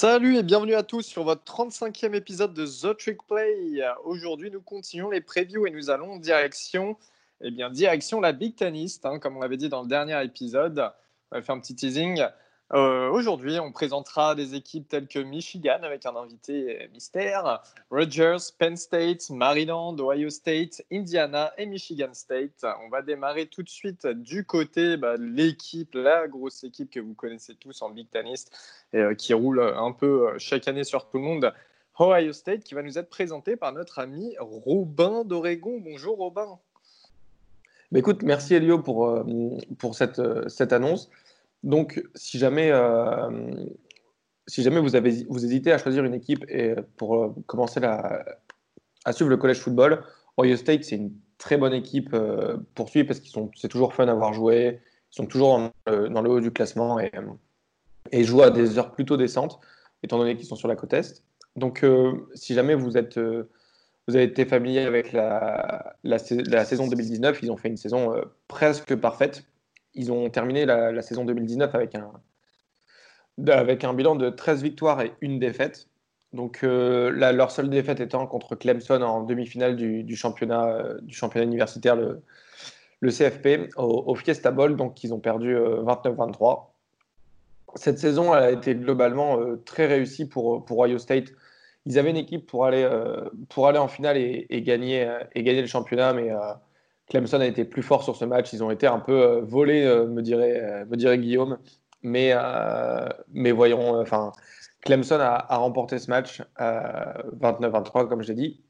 Salut et bienvenue à tous sur votre 35e épisode de The Trick Play. Aujourd'hui, nous continuons les previews et nous allons direction, eh bien, direction la Big Tennis, hein, comme on l'avait dit dans le dernier épisode. On va faire un petit teasing. Euh, aujourd'hui, on présentera des équipes telles que Michigan avec un invité mystère, Rogers, Penn State, Maryland, Ohio State, Indiana et Michigan State. On va démarrer tout de suite du côté bah, de l'équipe, la grosse équipe que vous connaissez tous en Big Tennis et euh, qui roule un peu euh, chaque année sur tout le monde. Ohio State qui va nous être présenté par notre ami Robin d'Oregon. Bonjour Robin. Bah, écoute, merci Elio pour, pour cette, cette annonce. Donc, si jamais, euh, si jamais vous, avez, vous hésitez à choisir une équipe et pour euh, commencer à suivre le collège football, Ohio State, c'est une très bonne équipe euh, pour suivre parce qu'ils sont, c'est toujours fun à voir jouer. Ils sont toujours dans le, haut du classement et, jouent à des heures plutôt décentes, étant donné qu'ils sont sur la côte Est. Donc, si jamais vous êtes vous avez été familier avec la, saison 2019, ils ont fait une saison presque parfaite ils ont terminé la, saison 2019 avec un, avec un bilan de 13 victoires et une défaite. Donc euh, leur seule défaite étant contre Clemson en demi-finale du, championnat, euh, du championnat universitaire, le, CFP, au, Fiesta Bowl. Donc ils ont perdu 29-23. Euh, Cette saison a été globalement très réussie pour, pour Ohio State. Ils avaient une équipe pour aller, pour aller en finale et, gagner, et gagner le championnat, mais Clemson a été plus fort sur ce match. Ils ont été un peu euh, volés, euh, me, dirait, euh, me dirait Guillaume. Mais, mais voyons, enfin, Clemson a, remporté ce match 29-23, comme je l'ai dit.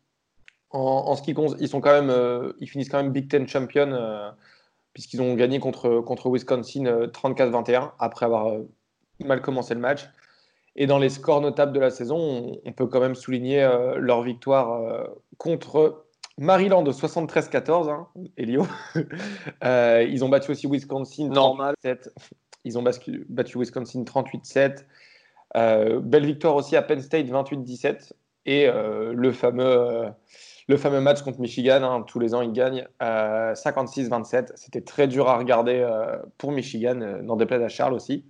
En, ce qui compte, ils sont quand même, ils finissent quand même Big Ten champion puisqu'ils ont gagné contre, contre Wisconsin 34-21 après avoir mal commencé le match. Et dans les scores notables de la saison, on, peut quand même souligner leur victoire contre Maryland 73-14, hein, Elio. Euh, ils ont battu aussi Wisconsin Normal. 7. Ils ont battu Wisconsin 38-7. Euh, belle victoire aussi à Penn State 28-17. Et euh, le, fameux, le fameux match contre Michigan, hein, tous les ans ils gagnent 56-27. C'était très dur à regarder pour Michigan, dans des plaines à Charles aussi.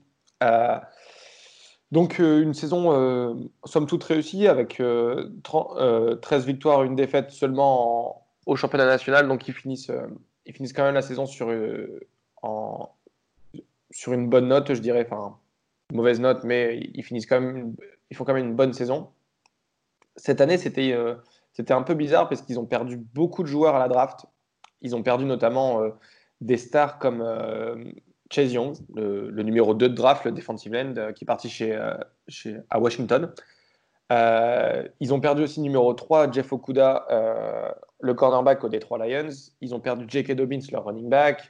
Donc euh, une saison euh, somme toute réussie avec 13 euh, victoires, une défaite seulement au championnat national. Donc ils finissent, ils finissent quand même la saison sur, en, sur une bonne note, je dirais. Enfin, mauvaise note, mais ils finissent quand même, ils font quand même une bonne saison. Cette année, c'était c'était un peu bizarre parce qu'ils ont perdu beaucoup de joueurs à la draft. Ils ont perdu notamment des stars comme Chase Young, le, numéro 2 de draft, le defensive end, euh, qui est parti chez, euh, chez, à Washington. Euh, ils ont perdu aussi numéro 3, Jeff Okuda, le cornerback au Detroit Lions. Ils ont perdu J.K. Dobbins, leur running back.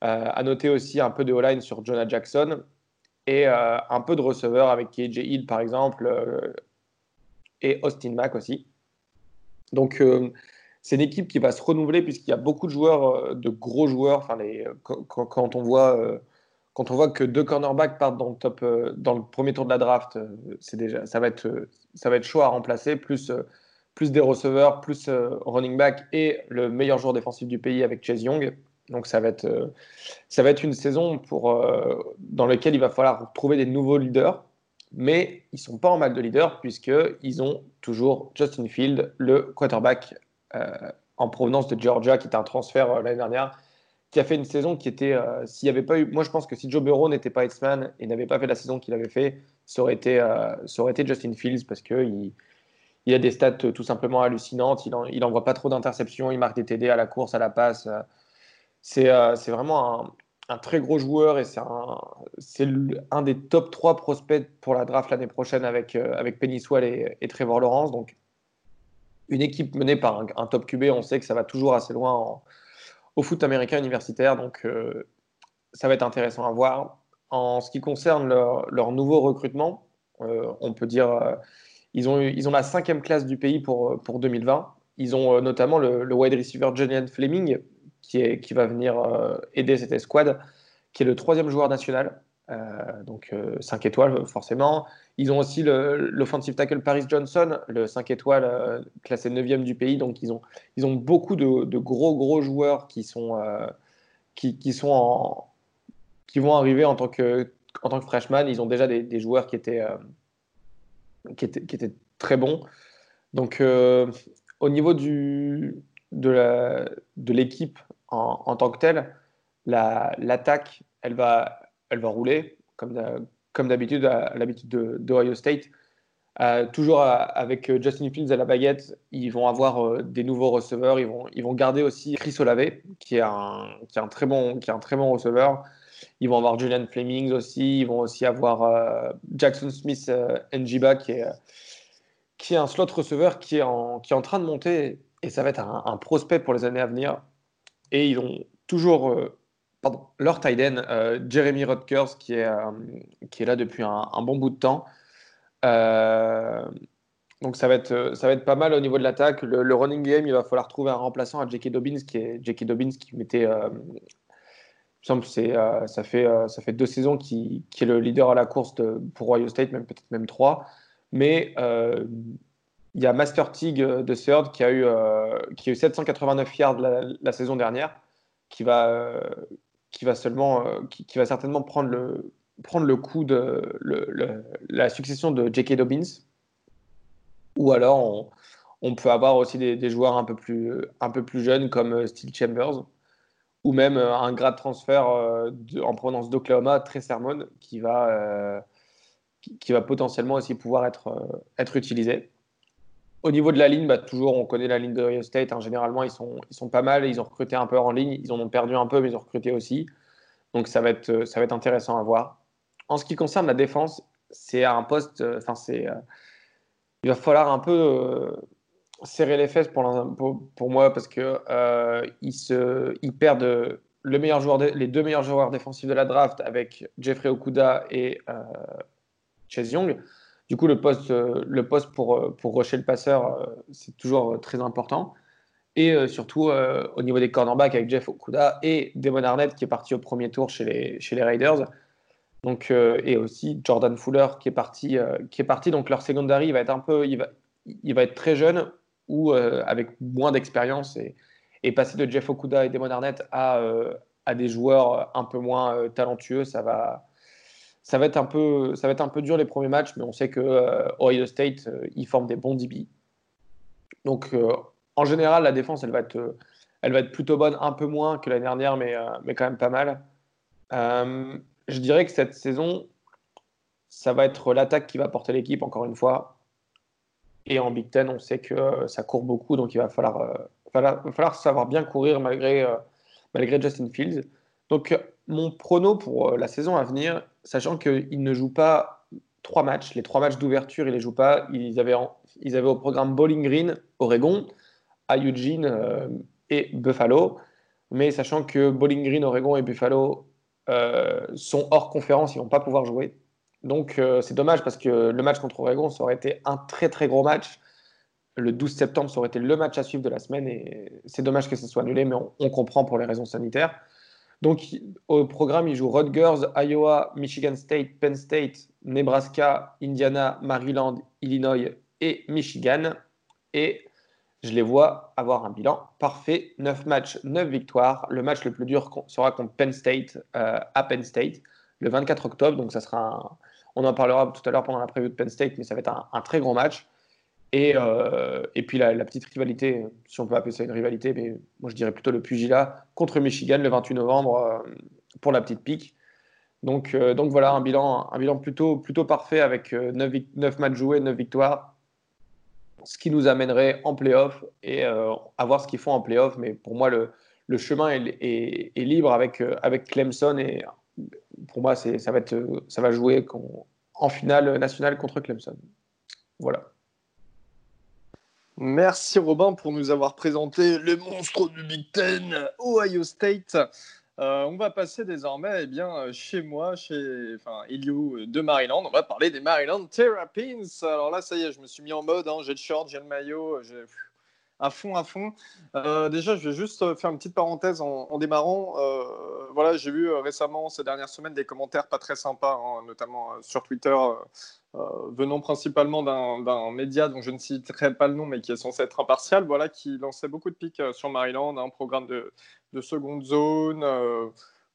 à noter aussi un peu de O-line sur Jonah Jackson et un peu de receveur avec KJ Hill, par exemple, et Austin Mack aussi. Donc, c'est une équipe qui va se renouveler puisqu'il y a beaucoup de joueurs, euh, de gros joueurs. Enfin, euh, quand, on voit, euh, quand on voit que deux cornerbacks partent dans le, premier tour de la draft, déjà, ça, va être, ça va être chaud à remplacer. Plus, plus des receveurs, plus running back et le meilleur joueur défensif du pays avec Chase Young. Donc ça va être, ça va être une saison pour, dans laquelle il va falloir trouver des nouveaux leaders. Mais ils ne sont pas en mal de leaders puisqu'ils ont toujours Justin Field, le quarterback en provenance de Georgia, qui était un transfert euh, l'année dernière, qui a fait une saison qui était, euh, s'il avait pas eu, moi je pense que si Joe Burrow n'était pas X-Man et n'avait pas fait la saison qu'il avait fait, ça aurait été, ça été Justin Fields parce que il, il, a des stats tout simplement hallucinantes. Il, n'envoie envoie pas trop d'interceptions, il marque des TD à la course, à la passe. C'est, vraiment un, très gros joueur et c'est un, un des top 3 prospects pour la draft l'année prochaine avec, avec Penny Swell et, et Trevor Lawrence. Donc une équipe menée par un, top QB, on sait que ça va toujours assez loin au foot américain universitaire, donc euh, ça va être intéressant à voir. En ce qui concerne leur, nouveau recrutement, euh, on peut dire euh, ont ils ont la cinquième classe du pays pour, pour 2020. Ils ont notamment le, wide receiver Julian Fleming qui, est, qui va venir aider cette escouade, qui est le troisième joueur national. Euh, donc 5 euh, étoiles forcément. Ils ont aussi l'offensive tackle Paris Johnson, le 5 étoiles euh, classé 9e du pays. Donc ils ont, ils ont beaucoup de, gros gros joueurs qui sont, qui, qui, sont qui vont arriver en tant que, en tant que freshman. Ils ont déjà des, joueurs qui étaient, qui était très bon. Donc, au niveau du, de l'équipe en, en, tant que telle, l'attaque, elle, va, elle va rouler, comme, comme d'habitude, à, l'habitude d'Ohio State. Euh, toujours avec euh, Justin Fields à la baguette, ils vont avoir euh, des nouveaux receveurs. Ils vont, ils vont garder aussi Chris Olave, qui est un, qui est un, très, bon, qui est un très bon receveur. Ils vont avoir Julian Flemings aussi. Ils vont aussi avoir Jackson Smith Njiba, qui est, qui est un slot receveur qui est, en, qui est en train de monter. Et ça va être un, prospect pour les années à venir. Et ils ont toujours pardon, leur tight end, Jeremy Rutgers, qui est, qui est là depuis un, bon bout de temps. Euh, donc ça va, être, ça va pas mal au niveau de l'attaque. Le, running game, il va falloir trouver un remplaçant à J.K. Dobbins, qui est. Dobbins qui mettait, euh, euh, ça, fait, deux saisons qui, qui, est le leader à la course pour Ohio State, même peut-être même trois. Mais il y a Master Tig de Third qui a eu, qui a eu 789 yards la, saison dernière, qui va, qui va seulement, qui va certainement prendre le, prendre le coup de la succession de J.K. Dobbins, ou alors on, peut avoir aussi des, joueurs un peu, plus, un peu plus jeunes comme euh, Steel Chambers, ou même euh, un grade transfert euh, en provenance d'Oklahoma, très Sermon, qui va, qui, va potentiellement aussi pouvoir être, être utilisé. Au niveau de la ligne, bah, toujours, on connaît la ligne de Ohio State. Hein. généralement, ils sont, pas mal. Ils ont recruté un peu en ligne. Ils en ont perdu un peu, mais ils ont recruté aussi. Donc, ça va être, intéressant à voir. En ce qui concerne la défense, c'est un poste. Euh, enfin. Euh, il va falloir un peu euh, serrer les fesses pour, moi parce que ils, se, ils perdent le meilleur joueur les deux meilleurs joueurs défensifs de la draft avec Jeffrey Okuda et Chase Young. Du coup, le poste, le poste pour, pour rusher le passeur, c'est toujours très important. Et surtout au niveau des cornerbacks avec Jeff Okuda et Damon Arnett qui est parti au premier tour chez les, chez les Raiders. Donc, euh, et aussi Jordan Fuller qui est parti, euh, qui est parti. Donc leur secondary il va être un peu, il va, il va être très jeune ou euh, avec moins d'expérience et, et, passer de Jeff Okuda et Damon Arnett à, à des joueurs un peu moins talentueux, ça va, ça va être un peu, dur les premiers matchs, mais on sait que Ohio State ils forment des bons DB. Donc en général la défense elle va être, plutôt bonne, un peu moins que l'année dernière, mais, quand même pas mal je dirais que cette saison, ça va être l'attaque qui va porter l'équipe, encore une fois. Et en Big Ten, on sait que euh, ça court beaucoup, donc il va falloir, euh, savoir bien courir malgré, euh, malgré Justin Fields. Donc, mon prono pour la saison à venir, sachant qu'il ne joue pas trois matchs, les trois matchs d'ouverture, il ne les joue pas. Ils avaient, ils avaient au programme Bowling Green, Oregon, à Eugene et Buffalo. Mais sachant que Bowling Green, Oregon et Buffalo euh, sont hors conférence, ils vont pas pouvoir jouer. Donc euh, c'est dommage parce que le match contre Oregon, ça aurait été un très très gros match. Le 12 septembre, ça aurait été le match à suivre de la semaine et c'est dommage que ce soit annulé, mais on, comprend pour les raisons sanitaires. Donc au programme, ils jouent Rutgers, Iowa, Michigan State, Penn State, Nebraska, Indiana, Maryland, Illinois et Michigan. Et je les vois avoir un bilan parfait. 9 matchs, 9 victoires. Le match le plus dur sera contre Penn State euh, à Penn State le 24 octobre. Donc ça sera On en parlera tout à l'heure pendant la prévue de Penn State, mais ça va être un, très grand match. Et, euh, et puis la, petite rivalité, si on peut appeler ça une rivalité, mais moi je dirais plutôt le pugilat contre Michigan le 28 novembre euh, pour la petite pique. Donc, donc voilà, un bilan, un bilan plutôt, plutôt parfait avec 9, 9 matchs joués, 9 victoires ce qui nous amènerait en playoff et euh, à voir ce qu'ils font en playoff. Mais pour moi, le, le chemin est, est, libre avec, euh, avec Clemson et pour moi, ça va, être, ça va jouer en finale nationale contre Clemson. Voilà. Merci Robin pour nous avoir présenté le monstre du Big Ten, Ohio State. Euh, on va passer désormais eh bien, chez moi, chez enfin, euh, de Maryland. On va parler des Maryland Terrapins. Alors là, ça y est, je me suis mis en mode. Hein. j'ai le short, j'ai le maillot, j'ai à fond, à fond. déjà, je vais juste faire une petite parenthèse en, démarrant. voilà, j'ai vu récemment, ces dernières semaines, des commentaires pas très sympas, hein, notamment sur Twitter, venant principalement d'un média dont je ne citerai pas le nom, mais qui est censé être impartial, voilà, qui lançait beaucoup de pics sur Maryland, un programme de, de seconde zone, euh,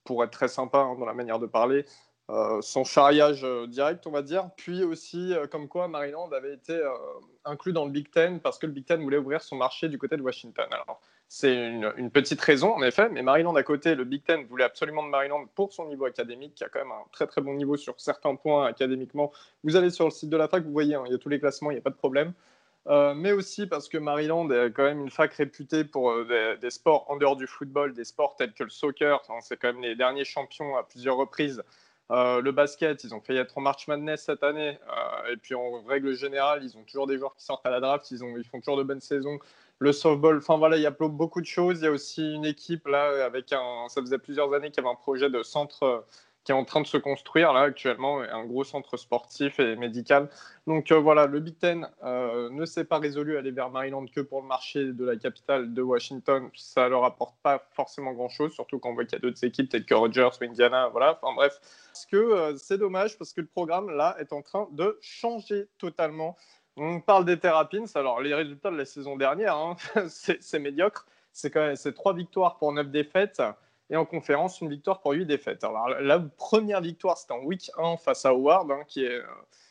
pour être très sympa hein, dans la manière de parler. Euh, sans charriage euh, direct, on va dire. Puis aussi, euh, comme quoi Maryland avait été inclus dans le Big Ten parce que le Big Ten voulait ouvrir son marché du côté de Washington. Alors, c'est une, petite raison, en effet, mais Maryland à côté, le Big Ten voulait absolument de Maryland pour son niveau académique, qui a quand même un très très bon niveau sur certains points académiquement. Vous allez sur le site de la fac, vous voyez, hein, il y a tous les classements, il n'y a pas de problème. mais aussi parce que Maryland est quand même une fac réputée pour des, sports en dehors du football, des sports tels que le soccer. c'est quand même les derniers champions à plusieurs reprises euh, le basket, ils ont failli être en March Madness cette année. Euh, et puis en règle générale, ils ont toujours des joueurs qui sortent à la draft. Ils, ont, ils font toujours de bonnes saisons. Le softball, enfin voilà, il y a beaucoup de choses. Il y a aussi une équipe là avec un. Ça faisait plusieurs années qu'il y avait un projet de centre qui est en train de se construire là actuellement, un gros centre sportif et médical. Donc euh, voilà, le Big Ten euh, ne s'est pas résolu à aller vers Maryland que pour le marché de la capitale de Washington. Ça leur apporte pas forcément grand-chose, surtout quand on voit qu'il y a d'autres équipes telles que Rogers ou Indiana. Voilà, enfin bref. Parce que euh, c'est dommage parce que le programme là est en train de changer totalement. On parle des Terrapins. Alors les résultats de la saison dernière, hein, c'est médiocre. C'est quand même trois victoires pour neuf défaites et en conférence, une victoire pour 8 défaites. Alors, la première victoire, c'était en week 1 face à Howard, hein, qui est euh,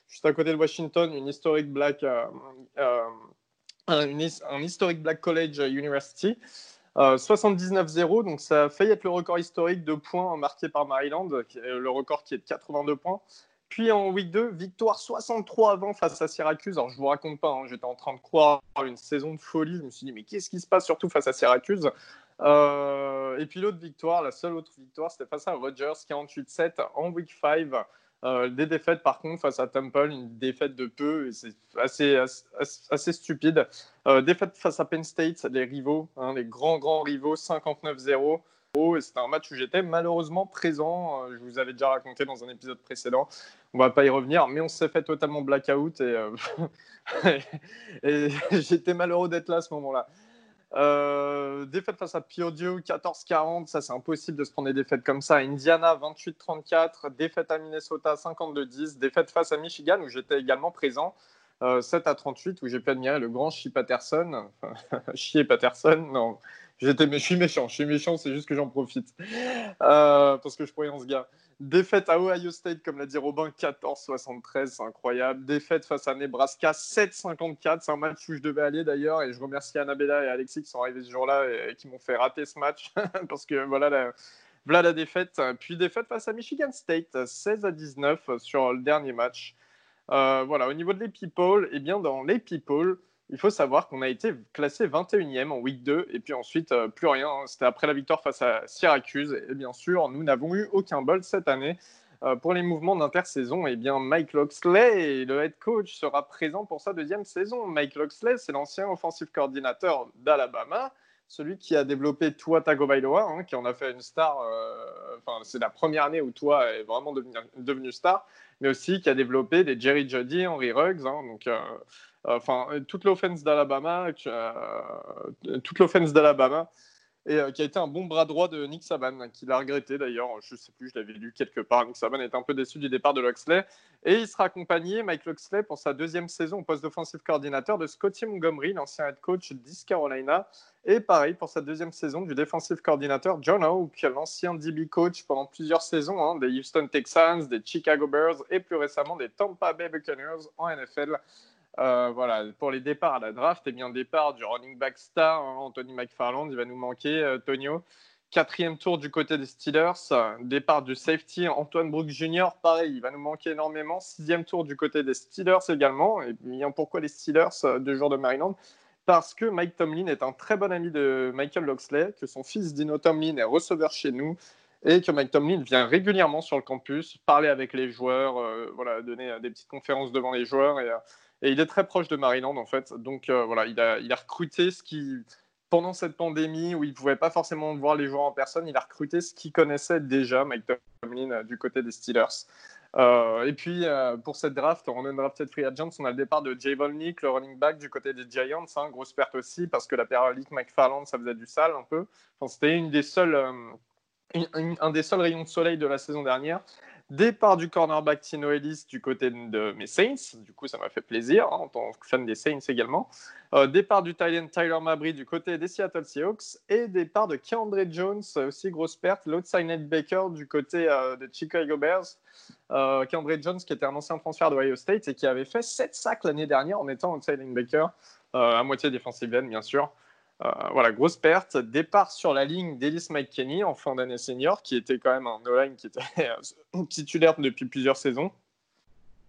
juste à côté de Washington, une historique black, euh, euh, un, historique black college university. 79-0, donc ça a failli être le record historique de points marqué par Maryland, le record qui est de 82 points. Puis en week 2, victoire 63 avant face à Syracuse. Alors je vous raconte pas, hein, j'étais en train de croire une saison de folie. Je me suis dit, mais qu'est-ce qui se passe surtout face à Syracuse? Euh, et puis l'autre victoire, la seule autre victoire, c'était face à Rogers, 48-7 en week 5. Euh, des défaites par contre face à Temple, une défaite de peu, et c'est assez, assez, stupide. Euh, défaite face à Penn State, les rivaux, hein, les grands grands rivaux, 59-0. Et c'était un match où j'étais malheureusement présent. je vous avais déjà raconté dans un épisode précédent. On va pas y revenir, mais on s'est fait totalement blackout et j'étais malheureux d'être là à ce moment-là. Euh, face à Piodio, 14-40, ça c'est impossible de se prendre des défaites comme ça. Indiana, 28-34, défaite à Minnesota, 52-10, défaite face à Michigan où j'étais également présent, 7 euh, à 38 où j'ai pu admirer le grand Chi Patterson. Chi Patterson, non, j'étais, je suis méchant, je suis méchant, c'est juste que j'en profite euh, parce que je croyais en ce gars. Défaite à Ohio State, comme l'a dit Robin, 14-73, c'est incroyable. Défaite face à Nebraska, 7-54, c'est un match où je devais aller d'ailleurs. Et je remercie Annabella et Alexis qui sont arrivés ce jour-là et, qui m'ont fait rater ce match parce que voilà la, voilà la défaite. Puis défaite face à Michigan State, 16 à 19 sur le dernier match. Euh, voilà, au niveau de les people, eh bien dans les people, il faut savoir qu'on a été classé 21e en week 2 et puis ensuite euh, plus rien. C'était après la victoire face à Syracuse. Et bien sûr, nous n'avons eu aucun bol cette année. Euh, pour les mouvements d'intersaison, eh bien Mike Loxley, le head coach, sera présent pour sa deuxième saison. Mike Loxley, c'est l'ancien offensive coordinateur d'Alabama, celui qui a développé Tua Tagovailoa, hein, qui en a fait une star. Euh, enfin, c'est la première année où Tua est vraiment devenu, devenu, star, mais aussi qui a développé des Jerry Jody, Henry Ruggs. Hein, donc enfin toute l'offense d'Alabama, euh, toute l'offense d'Alabama, et euh, qui a été un bon bras droit de Nick Saban, qu'il a regretté d'ailleurs. Je ne sais plus, je l'avais lu quelque part. Nick Saban est un peu déçu du départ de Loxley, et il sera accompagné, Mike Loxley, pour sa deuxième saison au poste d'offensive coordinateur de Scotty Montgomery, l'ancien head coach d'East Carolina, et pareil pour sa deuxième saison du defensive coordinateur John Oak, l'ancien DB coach pendant plusieurs saisons hein, des Houston Texans, des Chicago Bears et plus récemment des Tampa Bay Buccaneers en NFL. Euh, voilà, pour les départs à la draft, eh bien départ du running back star, hein, Anthony McFarland, il va nous manquer, euh, Tonio. Quatrième tour du côté des Steelers, départ du safety Antoine Brooks Jr. Pareil, il va nous manquer énormément. Sixième tour du côté des Steelers également. Et bien pourquoi les Steelers, euh, deux jours de Maryland? Parce que Mike Tomlin est un très bon ami de Michael Loxley, que son fils Dino Tomlin est receveur chez nous et que Mike Tomlin vient régulièrement sur le campus parler avec les joueurs, voilà, donner des petites conférences devant les joueurs et et il est très proche de Maryland, en fait. Donc euh, voilà, il a, recruté ce qui, pendant cette pandémie où il ne pouvait pas forcément voir les joueurs en personne, il a recruté ce qu'il connaissait déjà, Mike Tomlin, euh, du côté des Steelers. Euh, et puis, pour cette draft, on a une drafted free agents, on a le départ de Jay Volnick, le running back du côté des Giants, hein, grosse perte aussi, parce que la paralytique McFarland, ça faisait du sale un peu. Enfin, C'était une un des seuls rayons de soleil de la saison dernière. Départ du cornerback Tino Ellis du côté de mes Saints. Du coup, ça m'a fait plaisir hein, en tant que fan des Saints également. Euh, départ du Thailand Tyler Mabry du côté des Seattle Seahawks. Et départ de Keandre Jones, aussi grosse perte. L'autre Signet Baker du côté euh, de Chicago Bears. Euh, Keandre Jones qui était un ancien transfert de Ohio State et qui avait fait 7 sacs l'année dernière en étant un Baker. à moitié défensive end, bien sûr. Euh, voilà, grosse perte. Départ sur la ligne d'Ellis McKinney en fin d'année senior, qui était quand même un no-line qui était titulaire depuis plusieurs saisons.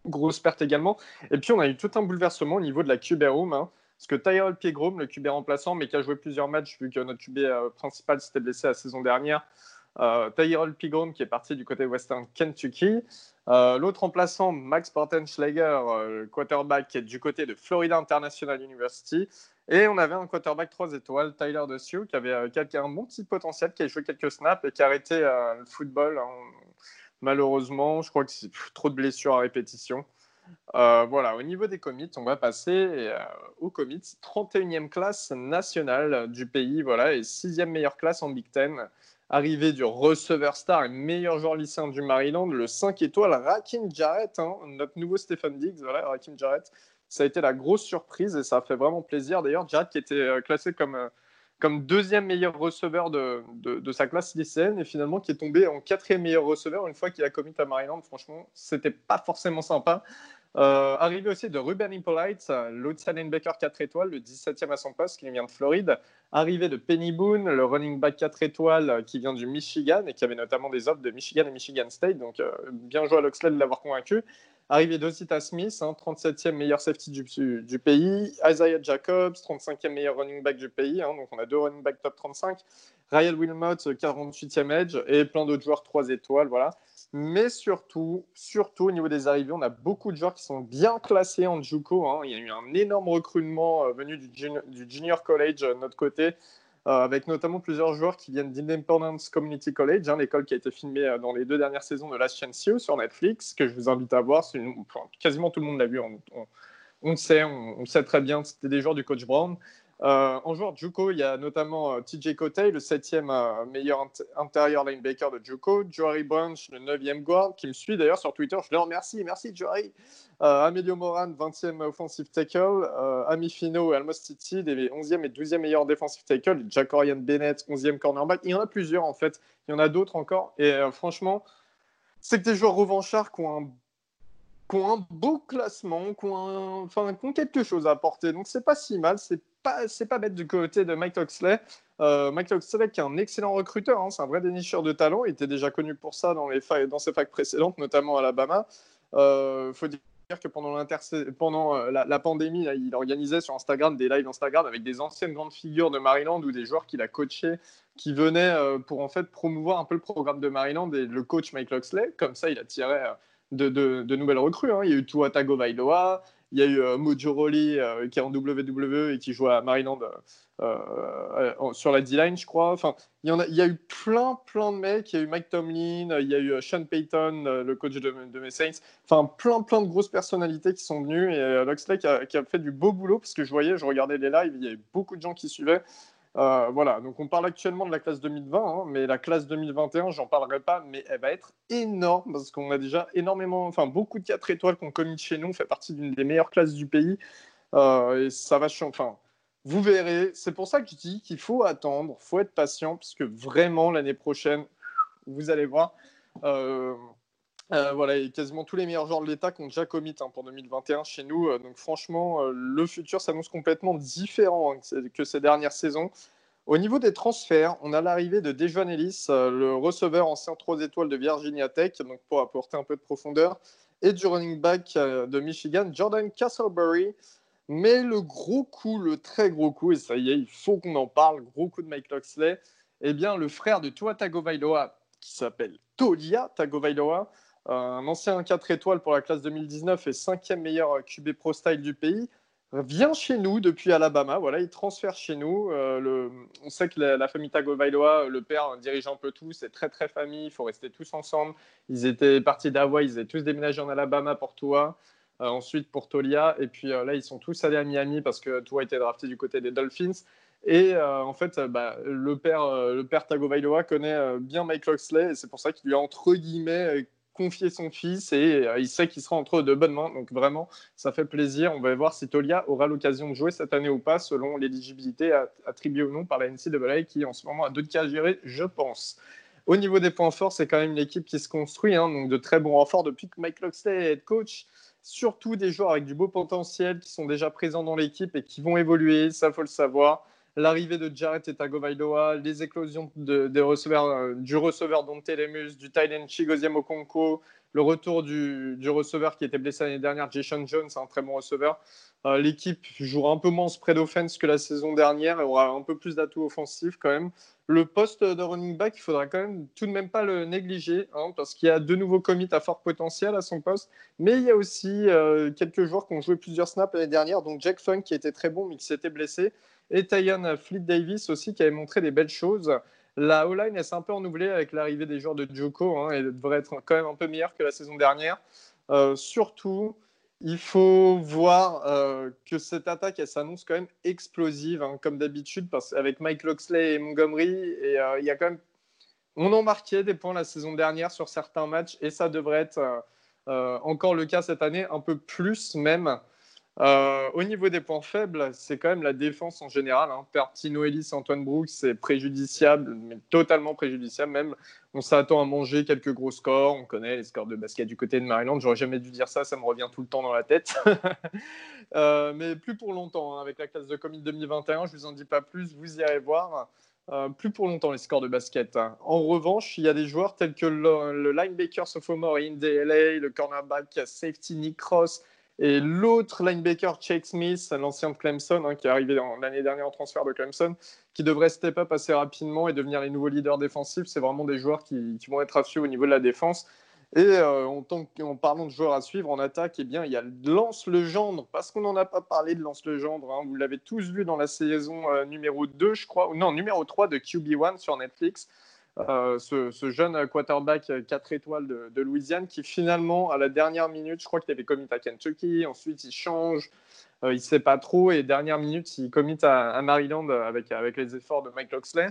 Grosse perte également. Et puis, on a eu tout un bouleversement au niveau de la QB room. Hein, parce que Tyrell Piegrom, le QB remplaçant, mais qui a joué plusieurs matchs vu que notre QB euh, principal s'était blessé la saison dernière, euh, Tyrell Piegrom qui est parti du côté Western Kentucky. L'autre remplaçant, Max Portenschlager, le quarterback, qui est du côté de Florida International University. Et on avait un quarterback 3 étoiles, Tyler DeSue, qui avait euh, un bon petit potentiel, qui a joué quelques snaps et qui a arrêté euh, le football. Hein. Malheureusement, je crois que c'est trop de blessures à répétition. Euh, voilà, au niveau des commits, on va passer aux commits. 31e classe nationale du pays, voilà, et 6e meilleure classe en Big Ten. Arrivée du receveur star et meilleur joueur lycéen du Maryland, le 5 étoiles, Rakim Jarrett, hein, notre nouveau Stephen Diggs, voilà, Rakim Jarrett, ça a été la grosse surprise et ça a fait vraiment plaisir. D'ailleurs, Jared qui était euh, classé comme, euh, comme deuxième meilleur receveur de, sa classe lycéenne et finalement qui est tombé en quatrième meilleur receveur une fois qu'il a commis à Maryland. Franchement, c'était pas forcément sympa. Euh, arrivé aussi de Ruben Impolite, l'autre Baker 4 étoiles, le 17e à son poste, qui vient de Floride. Arrivé de Penny Boone, le running back 4 étoiles, qui vient du Michigan et qui avait notamment des offres de Michigan et Michigan State. Donc, bien joué à Loxley de l'avoir convaincu. Arrivé d'Osita Smith, 37e hein, meilleur safety du, pays. Isaiah Jacobs, 35e meilleur running back du pays. Hein, donc on a deux running back top 35. Ryan Wilmot, 48e edge. Et plein d'autres joueurs 3 étoiles. Voilà. Mais surtout, surtout au niveau des arrivées, on a beaucoup de joueurs qui sont bien classés en JUCO. Hein. Il y a eu un énorme recrutement euh, venu du, du, junior college euh, de notre côté. Euh, avec notamment plusieurs joueurs qui viennent d'Independence Community College, hein, l'école qui a été filmée euh, dans les deux dernières saisons de Last Chance You sur Netflix, que je vous invite à voir. quasiment tout le monde l'a vu, on, on, sait, on, on, sait très bien, c'était des joueurs du coach Brown. Euh, en joueur Juco, il y a notamment euh, TJ Kotei, le septième euh, meilleur intérieur linebacker de Juco, Jory Bunch, le neuvième guard, qui me suit d'ailleurs sur Twitter. Je le remercie, merci Jory. Amelio Moran, 20e offensive tackle. Ami Fino et Almos les 11e et 12e meilleurs defensive tackle. Jack Orion Bennett, 11e cornerback. Il y en a plusieurs en fait. Il y en a d'autres encore. Et franchement, c'est que des joueurs revanchards qui ont un beau classement, qui ont, enfin, qui ont quelque chose à apporter. Donc c'est pas si mal, c'est c'est pas bête du côté de Mike Oxley. Euh, Mike Oxley qui est un excellent recruteur, hein, c'est un vrai dénicheur de talent, il était déjà connu pour ça dans, les dans ses facs précédentes, notamment à Alabama. Il euh, faut dire que pendant, euh, la, pandémie, il organisait sur Instagram des lives Instagram avec des anciennes grandes figures de Maryland ou des joueurs qu'il a coachés qui venaient pour en fait promouvoir un peu le programme de Maryland et le coach Mike Oxley. Comme ça, il attirait de, nouvelles recrues. Hein. Il y a eu Tua Tagovailoa, il y a eu euh, Mojo Rawley euh, qui est en WWE et qui joue à Maryland euh, sur la D-line, je crois. Enfin, il y, en a, il y a eu plein, plein de mecs. Il y a eu Mike Tomlin, il y a eu Sean Payton, le coach de, de, mes Saints. Enfin, plein, plein de grosses personnalités qui sont venues. Et Luxley qui a, qui a, fait du beau boulot parce que je voyais, je regardais les lives, il y avait beaucoup de gens qui suivaient. Euh, voilà, donc on parle actuellement de la classe 2020, hein, mais la classe 2021, j'en parlerai pas, mais elle va être énorme parce qu'on a déjà énormément, enfin beaucoup de 4 étoiles qu'on commis chez nous, fait partie d'une des meilleures classes du pays. Euh, et ça va changer. Enfin, vous verrez, c'est pour ça que je dis qu'il faut attendre, faut être patient, parce que vraiment l'année prochaine, vous allez voir. Euh, voilà, et quasiment tous les meilleurs joueurs de l'État qui ont déjà commis hein, pour 2021 chez nous. donc franchement, le futur s'annonce complètement différent hein, que ces dernières saisons. Au niveau des transferts, on a l'arrivée de Dejuan Ellis, le receveur ancien 3 étoiles de Virginia Tech, donc pour apporter un peu de profondeur, et du running back de Michigan, Jordan Castleberry. Mais le gros coup, le très gros coup, et ça y est, il faut qu'on en parle, gros coup de Mike Loxley, eh bien, le frère de Tua Tagovailoa, qui s'appelle Tolia Tagovailoa, un ancien 4 étoiles pour la classe 2019 et cinquième meilleur QB Pro Style du pays, vient chez nous depuis Alabama. Voilà, il transfère chez nous. Euh, on sait que la, famille Tagovailoa, le père dirige un peu tout, c'est très très famille, il faut rester tous ensemble. Ils étaient partis d'Hawaï, ils étaient tous déménagés en Alabama pour toi. Euh, ensuite pour Tolia, et puis euh, là ils sont tous allés à Miami parce que Tua été drafté du côté des Dolphins. Et en fait, bah, le père, le père Tagovailoa connaît bien Mike Loxley, et c'est pour ça qu'il lui a entre guillemets confier son fils et il sait qu'il sera entre de bonnes mains. Donc vraiment, ça fait plaisir. On va voir si Tolia aura l'occasion de jouer cette année ou pas, selon l'éligibilité attribuée ou non par la NCAA, qui en ce moment a deux cas à gérer, je pense. Au niveau des points forts, c'est quand même l'équipe qui se construit, hein, donc de très bons renforts depuis que Mike Loxley est coach. Surtout des joueurs avec du beau potentiel qui sont déjà présents dans l'équipe et qui vont évoluer, ça faut le savoir. L'arrivée de Jarrett et Tagovailoa, les éclosions euh, du receveur Dante Lemus, du Thailand Chigoziem Okonko, le retour du, receveur qui était blessé l'année dernière, Jason Jones, un très bon receveur. Euh, l'équipe jouera un peu moins spread offense que la saison dernière et aura un peu plus d'atouts offensifs quand même. Le poste de running back, il faudra quand même tout de même pas le négliger hein, parce qu'il y a deux nouveaux commits à fort potentiel à son poste. Mais il y a aussi euh, quelques joueurs qui ont joué plusieurs snaps l'année dernière, donc Jack Funk qui était très bon mais qui s'était blessé et Tyan Fleet Davis aussi qui avait montré des belles choses. La O-line s'est un peu renouvelée avec l'arrivée des joueurs de Joko hein, et devrait être quand même un peu meilleure que la saison dernière. Euh, surtout, il faut voir euh, que cette attaque, elle s'annonce quand même explosive, hein, comme d'habitude, parce avec Mike Loxley et Montgomery, et euh, il y a quand même, on en marquait des points la saison dernière sur certains matchs, et ça devrait être encore le cas cette année, un peu plus même. Euh, au niveau des points faibles, c'est quand même la défense en général. Hein. Ellis, Antoine Brooks, c'est préjudiciable, mais totalement préjudiciable. Même, on s'attend à manger quelques gros scores. On connaît les scores de basket du côté de Maryland. J'aurais jamais dû dire ça, ça me revient tout le temps dans la tête. euh, mais plus pour longtemps. Hein. Avec la classe de commit 2021, je vous en dis pas plus. Vous irez voir. Euh, plus pour longtemps les scores de basket. Hein. En revanche, il y a des joueurs tels que le, linebacker sophomore DLA, le cornerback safety Nick Cross, et l'autre linebacker, Chase Smith, l'ancien de Clemson, hein, qui est arrivé l'année dernière en transfert de Clemson, qui devrait step up assez rapidement et devenir les nouveaux leaders défensifs. C'est vraiment des joueurs qui, vont être à au niveau de la défense. Et euh, en, parlant de joueurs à suivre en attaque, eh bien, il y a Lance Legendre, parce qu'on n'en a pas parlé de Lance Legendre. Hein, vous l'avez tous vu dans la saison euh, numéro 2, je crois, non, numéro 3 de QB1 sur Netflix. Euh, ce, jeune quarterback 4 étoiles de, Louisiane qui finalement, à la dernière minute, je crois qu'il avait commis à Kentucky, ensuite il change, euh, il ne sait pas trop, et dernière minute, il commit à, Maryland avec, avec les efforts de Mike Loxley.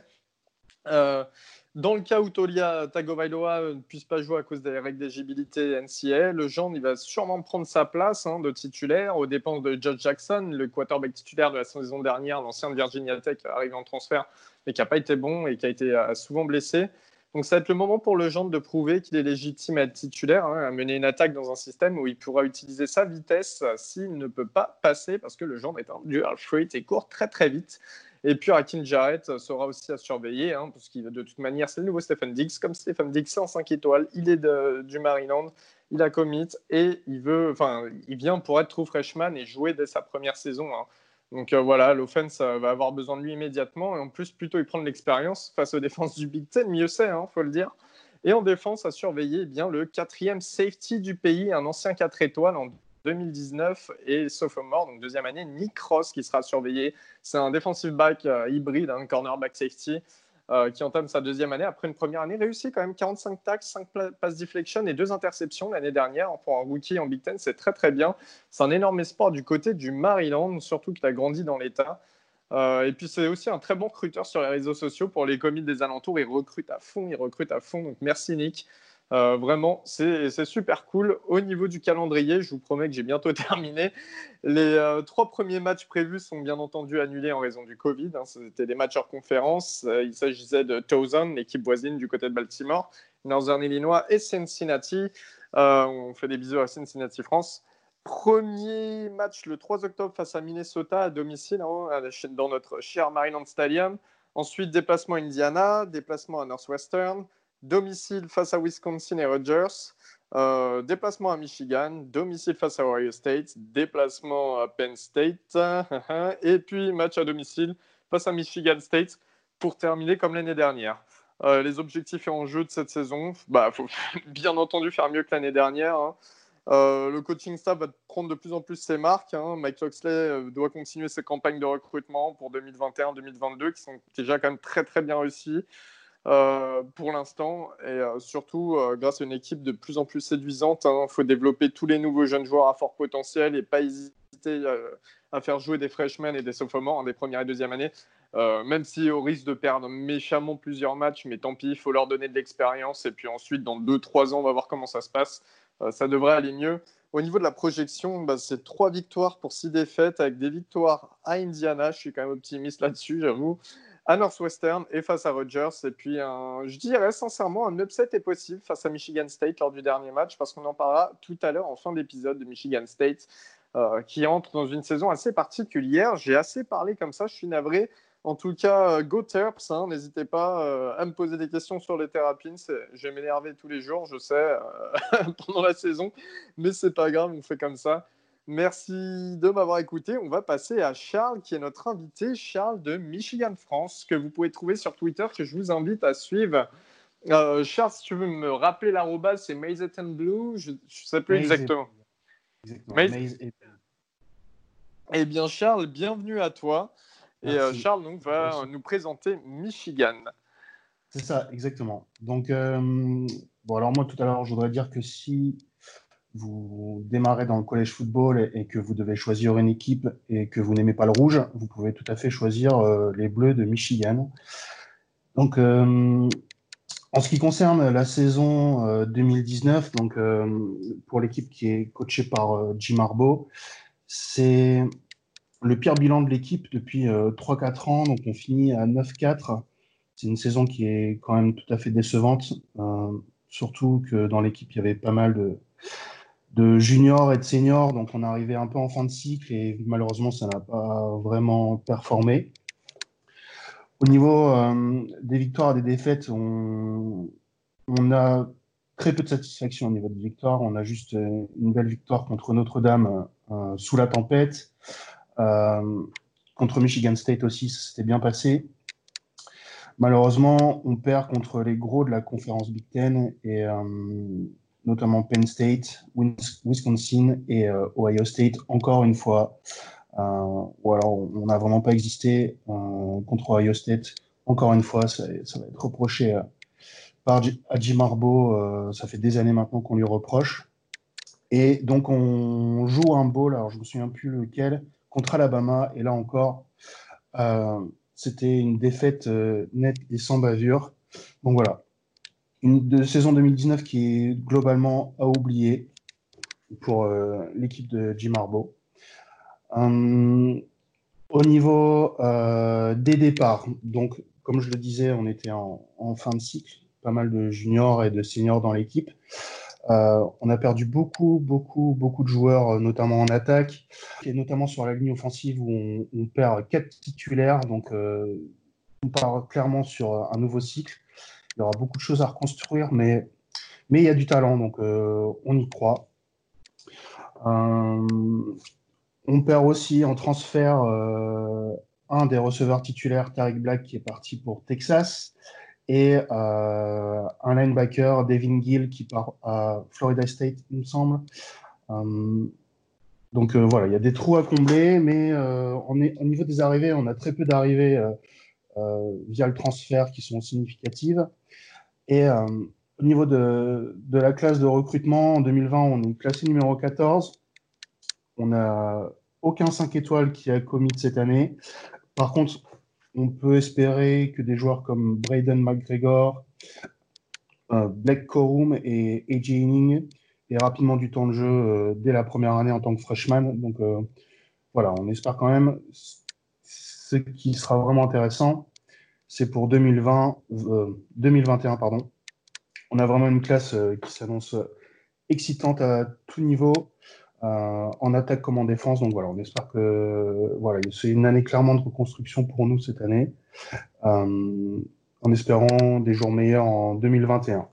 Euh, dans le cas où Tolia Tagovailoa ne puisse pas jouer à cause des règles d'éligibilité NCA, le il va sûrement prendre sa place hein, de titulaire aux dépenses de Judge Jackson, le quarterback titulaire de la saison dernière, l'ancien de Virginia Tech, arrivé en transfert, mais qui n'a pas été bon et qui a été euh, souvent blessé. Donc ça va être le moment pour le genre de prouver qu'il est légitime à être titulaire, hein, à mener une attaque dans un système où il pourra utiliser sa vitesse s'il ne peut pas passer, parce que le genre est un dual fruit et court très très vite. Et puis Rakim Jarrett sera aussi à surveiller, hein, parce que de toute manière, c'est le nouveau Stephen Diggs. Comme Stephen Diggs, c'est en 5 étoiles, il est du Maryland, il a commit et il, veut, il vient pour être true freshman et jouer dès sa première saison. Hein. Donc euh, voilà, l'offense euh, va avoir besoin de lui immédiatement. Et en plus, plutôt il prend de l'expérience face aux défenses du Big Ten, mieux c'est, il hein, faut le dire. Et en défense, à surveiller eh bien, le quatrième safety du pays, un ancien 4 étoiles en 2019 et sophomore, donc deuxième année, Nick Ross qui sera surveillé. C'est un defensive back euh, hybride, un cornerback safety. Euh, qui entame sa deuxième année après une première année réussie quand même 45 taxes, 5 passes deflection et 2 interceptions l'année dernière pour un rookie en Big Ten, c'est très très bien. C'est un énorme espoir du côté du Maryland, surtout qu'il a grandi dans l'État. Euh, et puis c'est aussi un très bon recruteur sur les réseaux sociaux pour les comités des alentours. Il recrute à fond, il recrute à fond. Donc merci Nick. Euh, vraiment, c'est super cool. Au niveau du calendrier, je vous promets que j'ai bientôt terminé. Les euh, trois premiers matchs prévus sont bien entendu annulés en raison du Covid. Hein. C'était des matchs hors conférence. Euh, il s'agissait de Towson, l'équipe voisine du côté de Baltimore, Northern Illinois et Cincinnati. on fait des bisous à Cincinnati, France. Premier match le 3 octobre face à Minnesota à domicile hein, dans notre cher Maryland Stadium. Ensuite, déplacement à Indiana, déplacement à Northwestern, domicile face à Wisconsin et Rogers, euh, déplacement à Michigan, domicile face à Ohio State, déplacement à Penn State, et puis match à domicile face à Michigan State pour terminer comme l'année dernière. Euh, les objectifs et enjeux de cette saison, bah, faut bien entendu faire mieux que l'année dernière. Hein. Euh, le coaching staff va prendre de plus en plus ses marques. Hein. Mike Loxley doit continuer ses campagnes de recrutement pour 2021-2022 qui sont déjà quand même très très bien réussies. Euh, pour l'instant, et euh, surtout euh, grâce à une équipe de plus en plus séduisante. Il hein. faut développer tous les nouveaux jeunes joueurs à fort potentiel et pas hésiter à faire jouer des freshmen et des sophomores en des premières et deuxième années. même si au risque de perdre méchamment plusieurs matchs, mais tant pis, il faut leur donner de l'expérience. Et puis ensuite, dans 2-3 ans, on va voir comment ça se passe. ça devrait aller mieux. Au niveau de la projection, bah, c'est 3 victoires pour 6 défaites, avec des victoires à Indiana. Je suis quand même optimiste là-dessus, j'avoue à Northwestern et face à Rogers. Et puis, je dirais sincèrement, un upset est possible face à Michigan State lors du dernier match, parce qu'on en parlera tout à l'heure en fin d'épisode de Michigan State, euh, qui entre dans une saison assez particulière. J'ai assez parlé comme ça, je suis navré. En tout cas, euh, go Terps, hein, n'hésitez pas euh, à me poser des questions sur les Terrapins. Je vais m'énerver tous les jours, je sais, pendant la saison, mais c'est pas grave, on fait comme ça. Merci de m'avoir écouté. On va passer à Charles, qui est notre invité, Charles de Michigan France, que vous pouvez trouver sur Twitter, que je vous invite à suivre. Euh, Charles, si tu veux me rappeler l'arrobase, c'est Maze Blue. Je ne sais plus exactement. exactement. Eh bien, Charles, bienvenue à toi. Et euh, Charles donc, va nous présenter Michigan. C'est ça, exactement. Donc, euh, bon, alors moi, tout à l'heure, je voudrais dire que si vous démarrez dans le collège football et, que vous devez choisir une équipe et que vous n'aimez pas le rouge, vous pouvez tout à fait choisir euh, les Bleus de Michigan. Donc, euh, en ce qui concerne la saison 2019, euh, donc pour l'équipe qui est coachée par Jim Harbaugh, c'est le pire bilan de l'équipe depuis 3-4 ans. Donc, on finit à 9-4. C'est une saison qui est quand même tout à fait décevante, surtout que dans l'équipe, il y avait pas mal de de junior et de senior, donc on est arrivé un peu en fin de cycle et malheureusement ça n'a pas vraiment performé. Au niveau euh, des victoires et des défaites, on, a très peu de satisfaction au niveau des victoires. On a juste euh, une belle victoire contre Notre-Dame euh, sous la tempête. contre Michigan State aussi, ça s'était bien passé. Malheureusement, on perd contre les gros de la conférence Big Ten et notamment Penn State, Wisconsin et euh, Ohio State, encore une fois. Euh, ou alors on n'a vraiment pas existé euh, contre Ohio State. Encore une fois, ça, va être reproché par Jim Harbaugh. ça fait des années maintenant qu'on lui reproche. Et donc on joue un bowl, alors je me souviens plus lequel, contre Alabama. Et là encore, c'était une défaite nette et sans bavure. Donc voilà, une saison 2019 qui est globalement à oublier pour euh, l'équipe de Jim Harbaugh. Euh, au niveau euh, des départs, donc comme je le disais, on était en, fin de cycle, pas mal de juniors et de seniors dans l'équipe. on a perdu beaucoup, beaucoup, beaucoup de joueurs, notamment en attaque, et notamment sur la ligne offensive où on, on perd quatre titulaires. Donc, on part clairement sur un nouveau cycle. Il y aura beaucoup de choses à reconstruire, mais, mais il y a du talent, donc euh, on y croit. Euh, on perd aussi en transfert euh, un des receveurs titulaires, Tariq Black, qui est parti pour Texas, et un linebacker, Devin Gill, qui part à Florida State, il me semble. donc voilà, il y a des trous à combler, mais on est, au niveau des arrivées, on a très peu d'arrivées via le transfert qui sont significatives. Et euh, au niveau de, de, la classe de recrutement, en 2020, on est classé numéro 14. On n'a aucun 5 étoiles qui a commis cette année. Par contre, on peut espérer que des joueurs comme Braden McGregor, euh, Blake Corum et AJ Inning aient rapidement du temps de jeu euh, dès la première année en tant que freshman. Donc voilà, on espère quand même. Ce qui sera vraiment intéressant, c'est pour 2020, 2021. Euh, pardon. On a vraiment une classe euh, qui s'annonce euh, excitante à tout niveau, en attaque comme en défense. Donc voilà, on espère que voilà, c'est une année clairement de reconstruction pour nous cette année, en espérant des jours meilleurs en 2021.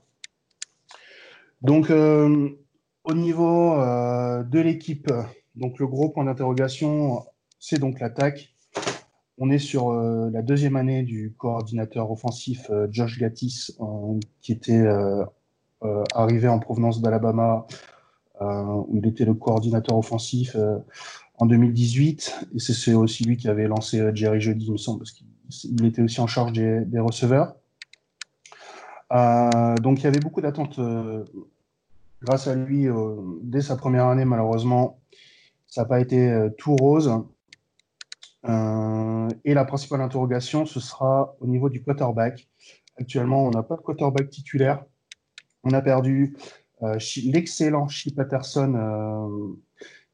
Donc au niveau de l'équipe, donc le gros point d'interrogation, c'est donc l'attaque. On est sur euh, la deuxième année du coordinateur offensif euh, Josh Gattis, euh, qui était arrivé en provenance d'Alabama, où il était le coordinateur offensif en 2018. Et c'est aussi lui qui avait lancé Jerry Jeudy, il me semble, parce qu'il était aussi en charge des, des receveurs. donc il y avait beaucoup d'attentes grâce à lui dès sa première année, malheureusement. Ça n'a pas été tout rose. Et la principale interrogation, ce sera au niveau du quarterback. Actuellement, on n'a pas de quarterback titulaire. On a perdu l'excellent Chip Patterson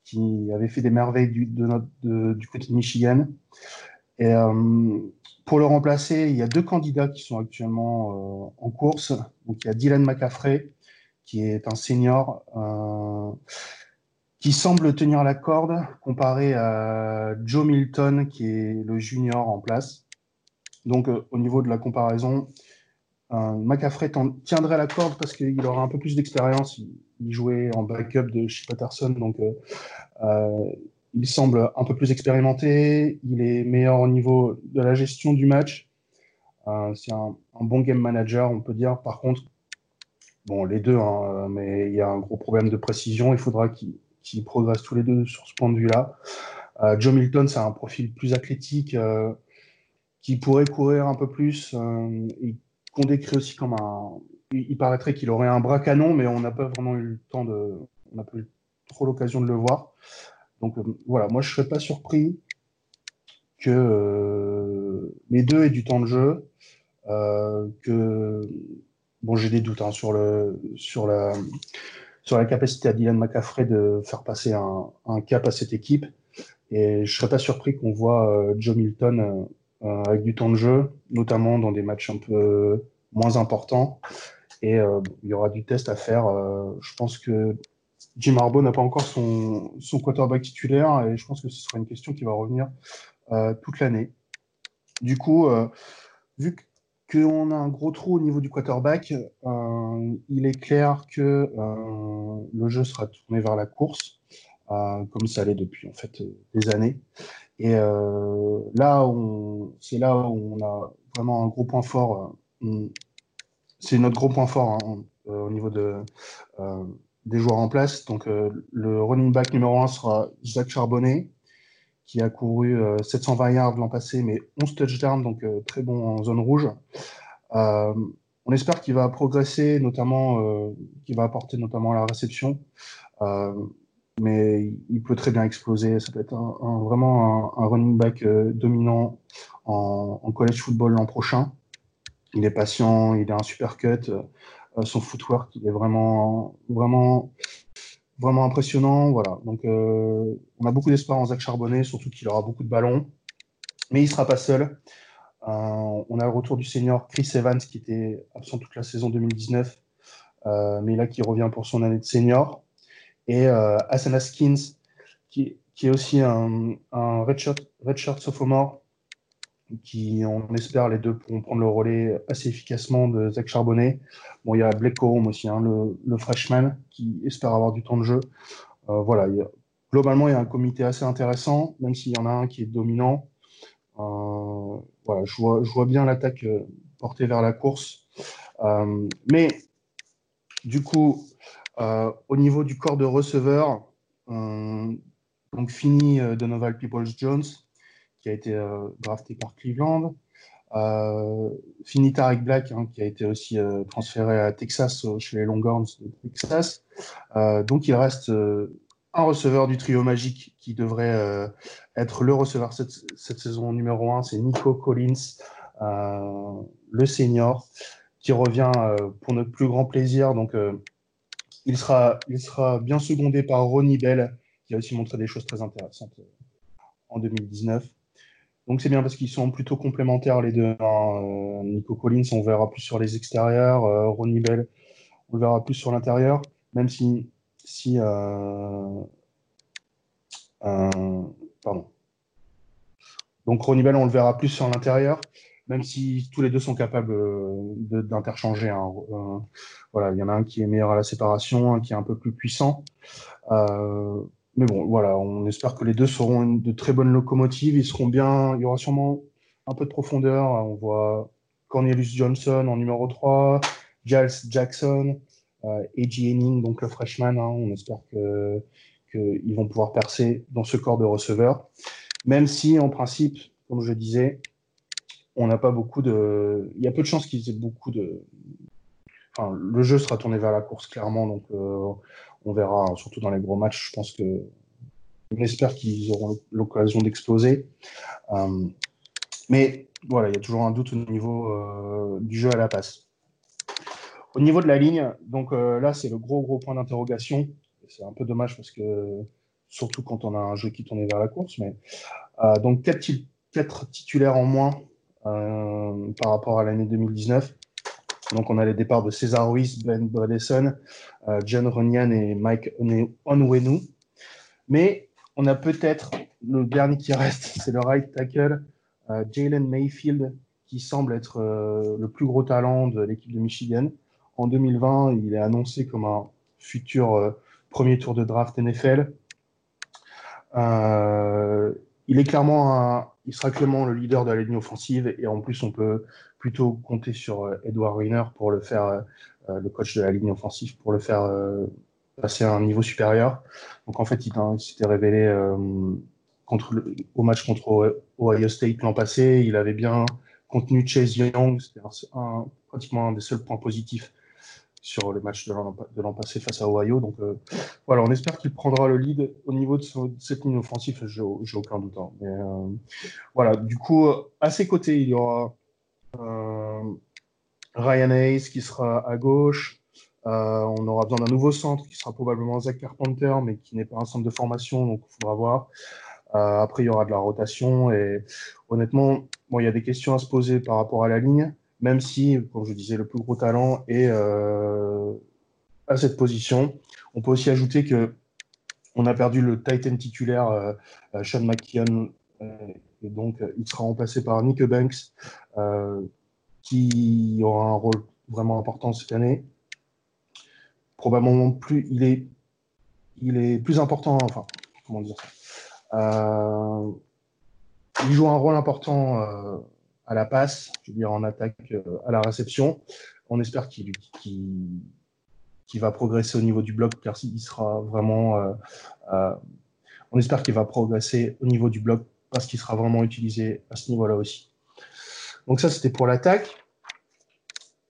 qui avait fait des merveilles du, du côté de Michigan. Et pour le remplacer, il y a deux candidats qui sont actuellement en course. Donc, il y a Dylan McCaffrey, qui est un senior euh, qui semble tenir la corde comparé à Joe Milton, qui est le junior en place. Donc, euh, au niveau de la comparaison, euh, McCaffrey tiendrait la corde parce qu'il aura un peu plus d'expérience. Il, jouait en backup de Chip Patterson, donc il semble un peu plus expérimenté. Il est meilleur au niveau de la gestion du match. C'est un, bon game manager, on peut dire. Par contre, Bon, les deux, hein, mais il y a un gros problème de précision. Il faudra qu'ils progressent tous les deux sur ce point de vue-là. Euh, Joe Milton, c'est un profil plus athlétique euh, qui pourrait courir un peu plus euh, et qu'on décrit aussi comme un. Il, paraîtrait qu'il aurait un bras canon, mais on n'a pas vraiment eu le temps de. On n'a pas eu trop l'occasion de le voir. Donc voilà, moi je ne serais pas surpris que les deux aient du temps de jeu, que bon, j'ai des doutes hein, sur, le, sur, la, sur la capacité à Dylan McCaffrey de faire passer un, cap à cette équipe. Et je serais pas surpris qu'on voit euh, Joe Milton euh, avec du temps de jeu, notamment dans des matchs un peu moins importants. Et euh, il y aura du test à faire. je pense que Jim Harbaugh n'a pas encore son, son quarterback titulaire et je pense que ce sera une question qui va revenir toute l'année. Du coup, vu que qu'on a un gros trou au niveau du quarterback, euh, il est clair que euh, le jeu sera tourné vers la course, euh, comme ça l'est depuis en fait des années. Et là, c'est là où on a vraiment un gros point fort. c'est notre gros point fort hein, au niveau de, des joueurs en place. Donc, le running back numéro 1 sera Jacques Charbonnet qui a couru 720 euh, yards l'an passé, mais 11 touchdowns, donc euh, très bon en zone rouge. Euh, on espère qu'il va progresser, notamment, qu'il va apporter notamment la réception. mais il peut très bien exploser. Ça peut être vraiment un, running back dominant en, college football l'an prochain. Il est patient, il a un super cut. son footwork, il est vraiment, vraiment vraiment impressionnant. Voilà. Donc, euh, on a beaucoup d'espoir en Zach Charbonnet, surtout qu'il aura beaucoup de ballons. Mais il ne sera pas seul. Euh, on a le retour du senior Chris Evans, qui était absent toute la saison 2019, euh, mais là qui revient pour son année de senior. Et Asana Skins, qui, est aussi un, redshirt sophomore, qui, on espère, les deux pourront prendre le relais assez efficacement de Zach Charbonnet. Bon, il y a Blake Corum aussi, hein, le, freshman, qui espère avoir du temps de jeu. Euh, voilà, globalement, il y a un comité assez intéressant, même s'il y en a un qui est dominant. Euh, voilà, je vois, bien l'attaque euh, portée vers la course. mais du coup, au niveau du corps de receveur, donc fini Donovan Peoples-Jones, qui a été euh, drafté par Cleveland. Euh, fini Black, hein, qui a été aussi euh, transféré à Texas chez les Longhorns de Texas. donc il reste un receveur du trio magique qui devrait être le receveur cette, cette saison numéro 1, c'est Nico Collins, le senior, qui revient pour notre plus grand plaisir. Donc il, sera, il sera bien secondé par Ronnie Bell, qui a aussi montré des choses très intéressantes en 2019. Donc c'est bien parce qu'ils sont plutôt complémentaires les deux. Hein. Euh, Nico Collins, on verra plus sur les extérieurs. Euh, Ronnie Bell, on le verra plus sur l'intérieur. Même si, euh, pardon. Donc Ronnie Bell, on le verra plus sur l'intérieur, même si tous les deux sont capables d'interchanger. Hein. voilà, il y en a un qui est meilleur à la séparation, un qui est un peu plus puissant. Mais bon, voilà, on espère que les deux seront de très bonnes locomotives. Ils seront bien. Il y aura sûrement un peu de profondeur. On voit Cornelius Johnson en numéro 3, Giles Jackson, euh, Henning, donc le freshman. Hein. on espère que qu'ils vont pouvoir percer dans ce corps de receveurs. Même si, en principe, comme je disais, on n'a pas beaucoup de. Il y a peu de chances qu'ils aient beaucoup de. Enfin, le jeu sera tourné vers la course, clairement. Donc, euh, on verra, surtout dans les gros matchs, je pense que on espère qu'ils auront l'occasion d'exploser. mais voilà, il y a toujours un doute au niveau du jeu à la passe. Au niveau de la ligne, donc là, c'est le gros, gros point d'interrogation. C'est un peu dommage parce que, surtout quand on a un jeu qui tourne vers la course, mais donc quatre titulaires en moins par rapport à l'année 2019. Donc, on a les départs de César Ruiz, Ben Bredesen, euh, John Runyan et Mike Onwenu. Mais on a peut-être le dernier qui reste, c'est le right tackle, euh, Jalen Mayfield, qui semble être euh, le plus gros talent de l'équipe de Michigan. En 2020, il est annoncé comme un futur premier tour de draft NFL. il est clairement il sera clairement le leader de la ligne offensive et en plus on peut plutôt compter sur euh, Edward Riner pour le faire, euh, euh, le coach de la ligne offensive, pour le faire passer à un niveau supérieur. Donc en fait, il, s'était révélé au match contre Ohio State l'an passé. Il avait bien contenu Chase Young, c'était pratiquement un des seuls points positifs sur le match de l'an passé face à Ohio. Donc voilà, on espère qu'il prendra le lead au niveau de, cette ligne offensive, j'ai aucun doute. Hein. Mais, voilà, du coup, à ses côtés, il y aura Ryan Hayes qui sera à gauche. Euh, on aura besoin d'un nouveau centre qui sera probablement Zach Carpenter, mais qui n'est pas un centre de formation, donc il faudra voir. Euh, après, il y aura de la rotation et honnêtement, bon, il y a des questions à se poser par rapport à la ligne, même si, comme je disais, le plus gros talent est à cette position. On peut aussi ajouter que on a perdu le Titan titulaire Sean McKeon et donc, euh, il sera remplacé par Nick Banks, euh, qui aura un rôle vraiment important cette année. Probablement plus, il est, il est plus important, enfin, comment dire ça. Euh, il joue un rôle important à la passe, je veux dire en attaque à la réception. On espère qu'il va progresser au niveau du bloc car il sera vraiment. on espère qu'il va progresser au niveau du bloc parce qu'il sera vraiment utilisé à ce niveau-là aussi. Donc ça, c'était pour l'attaque.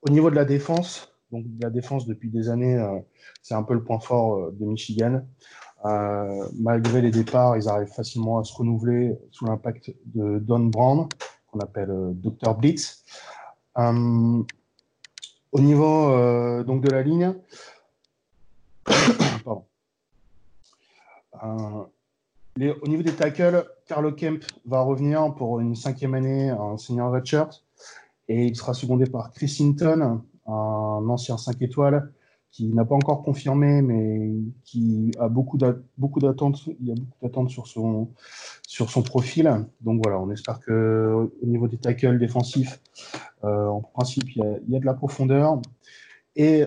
Au niveau de la défense, donc la défense depuis des années, euh, c'est un peu le point fort euh, de Michigan. Euh, malgré les départs, ils arrivent facilement à se renouveler sous l'impact de Don Brown, qu'on appelle Dr Blitz. au niveau donc de la ligne, pardon au niveau des tackles, Carlo Kemp va revenir pour une cinquième année en senior redshirt et il sera secondé par Chris Hinton, un ancien 5 étoiles qui n'a pas encore confirmé, mais qui a beaucoup d'attentes. Il y a beaucoup d'attentes sur son, sur son profil. Donc voilà, on espère que au niveau des tackles défensifs, euh, en principe, il y, a, il y, a, de la profondeur. Et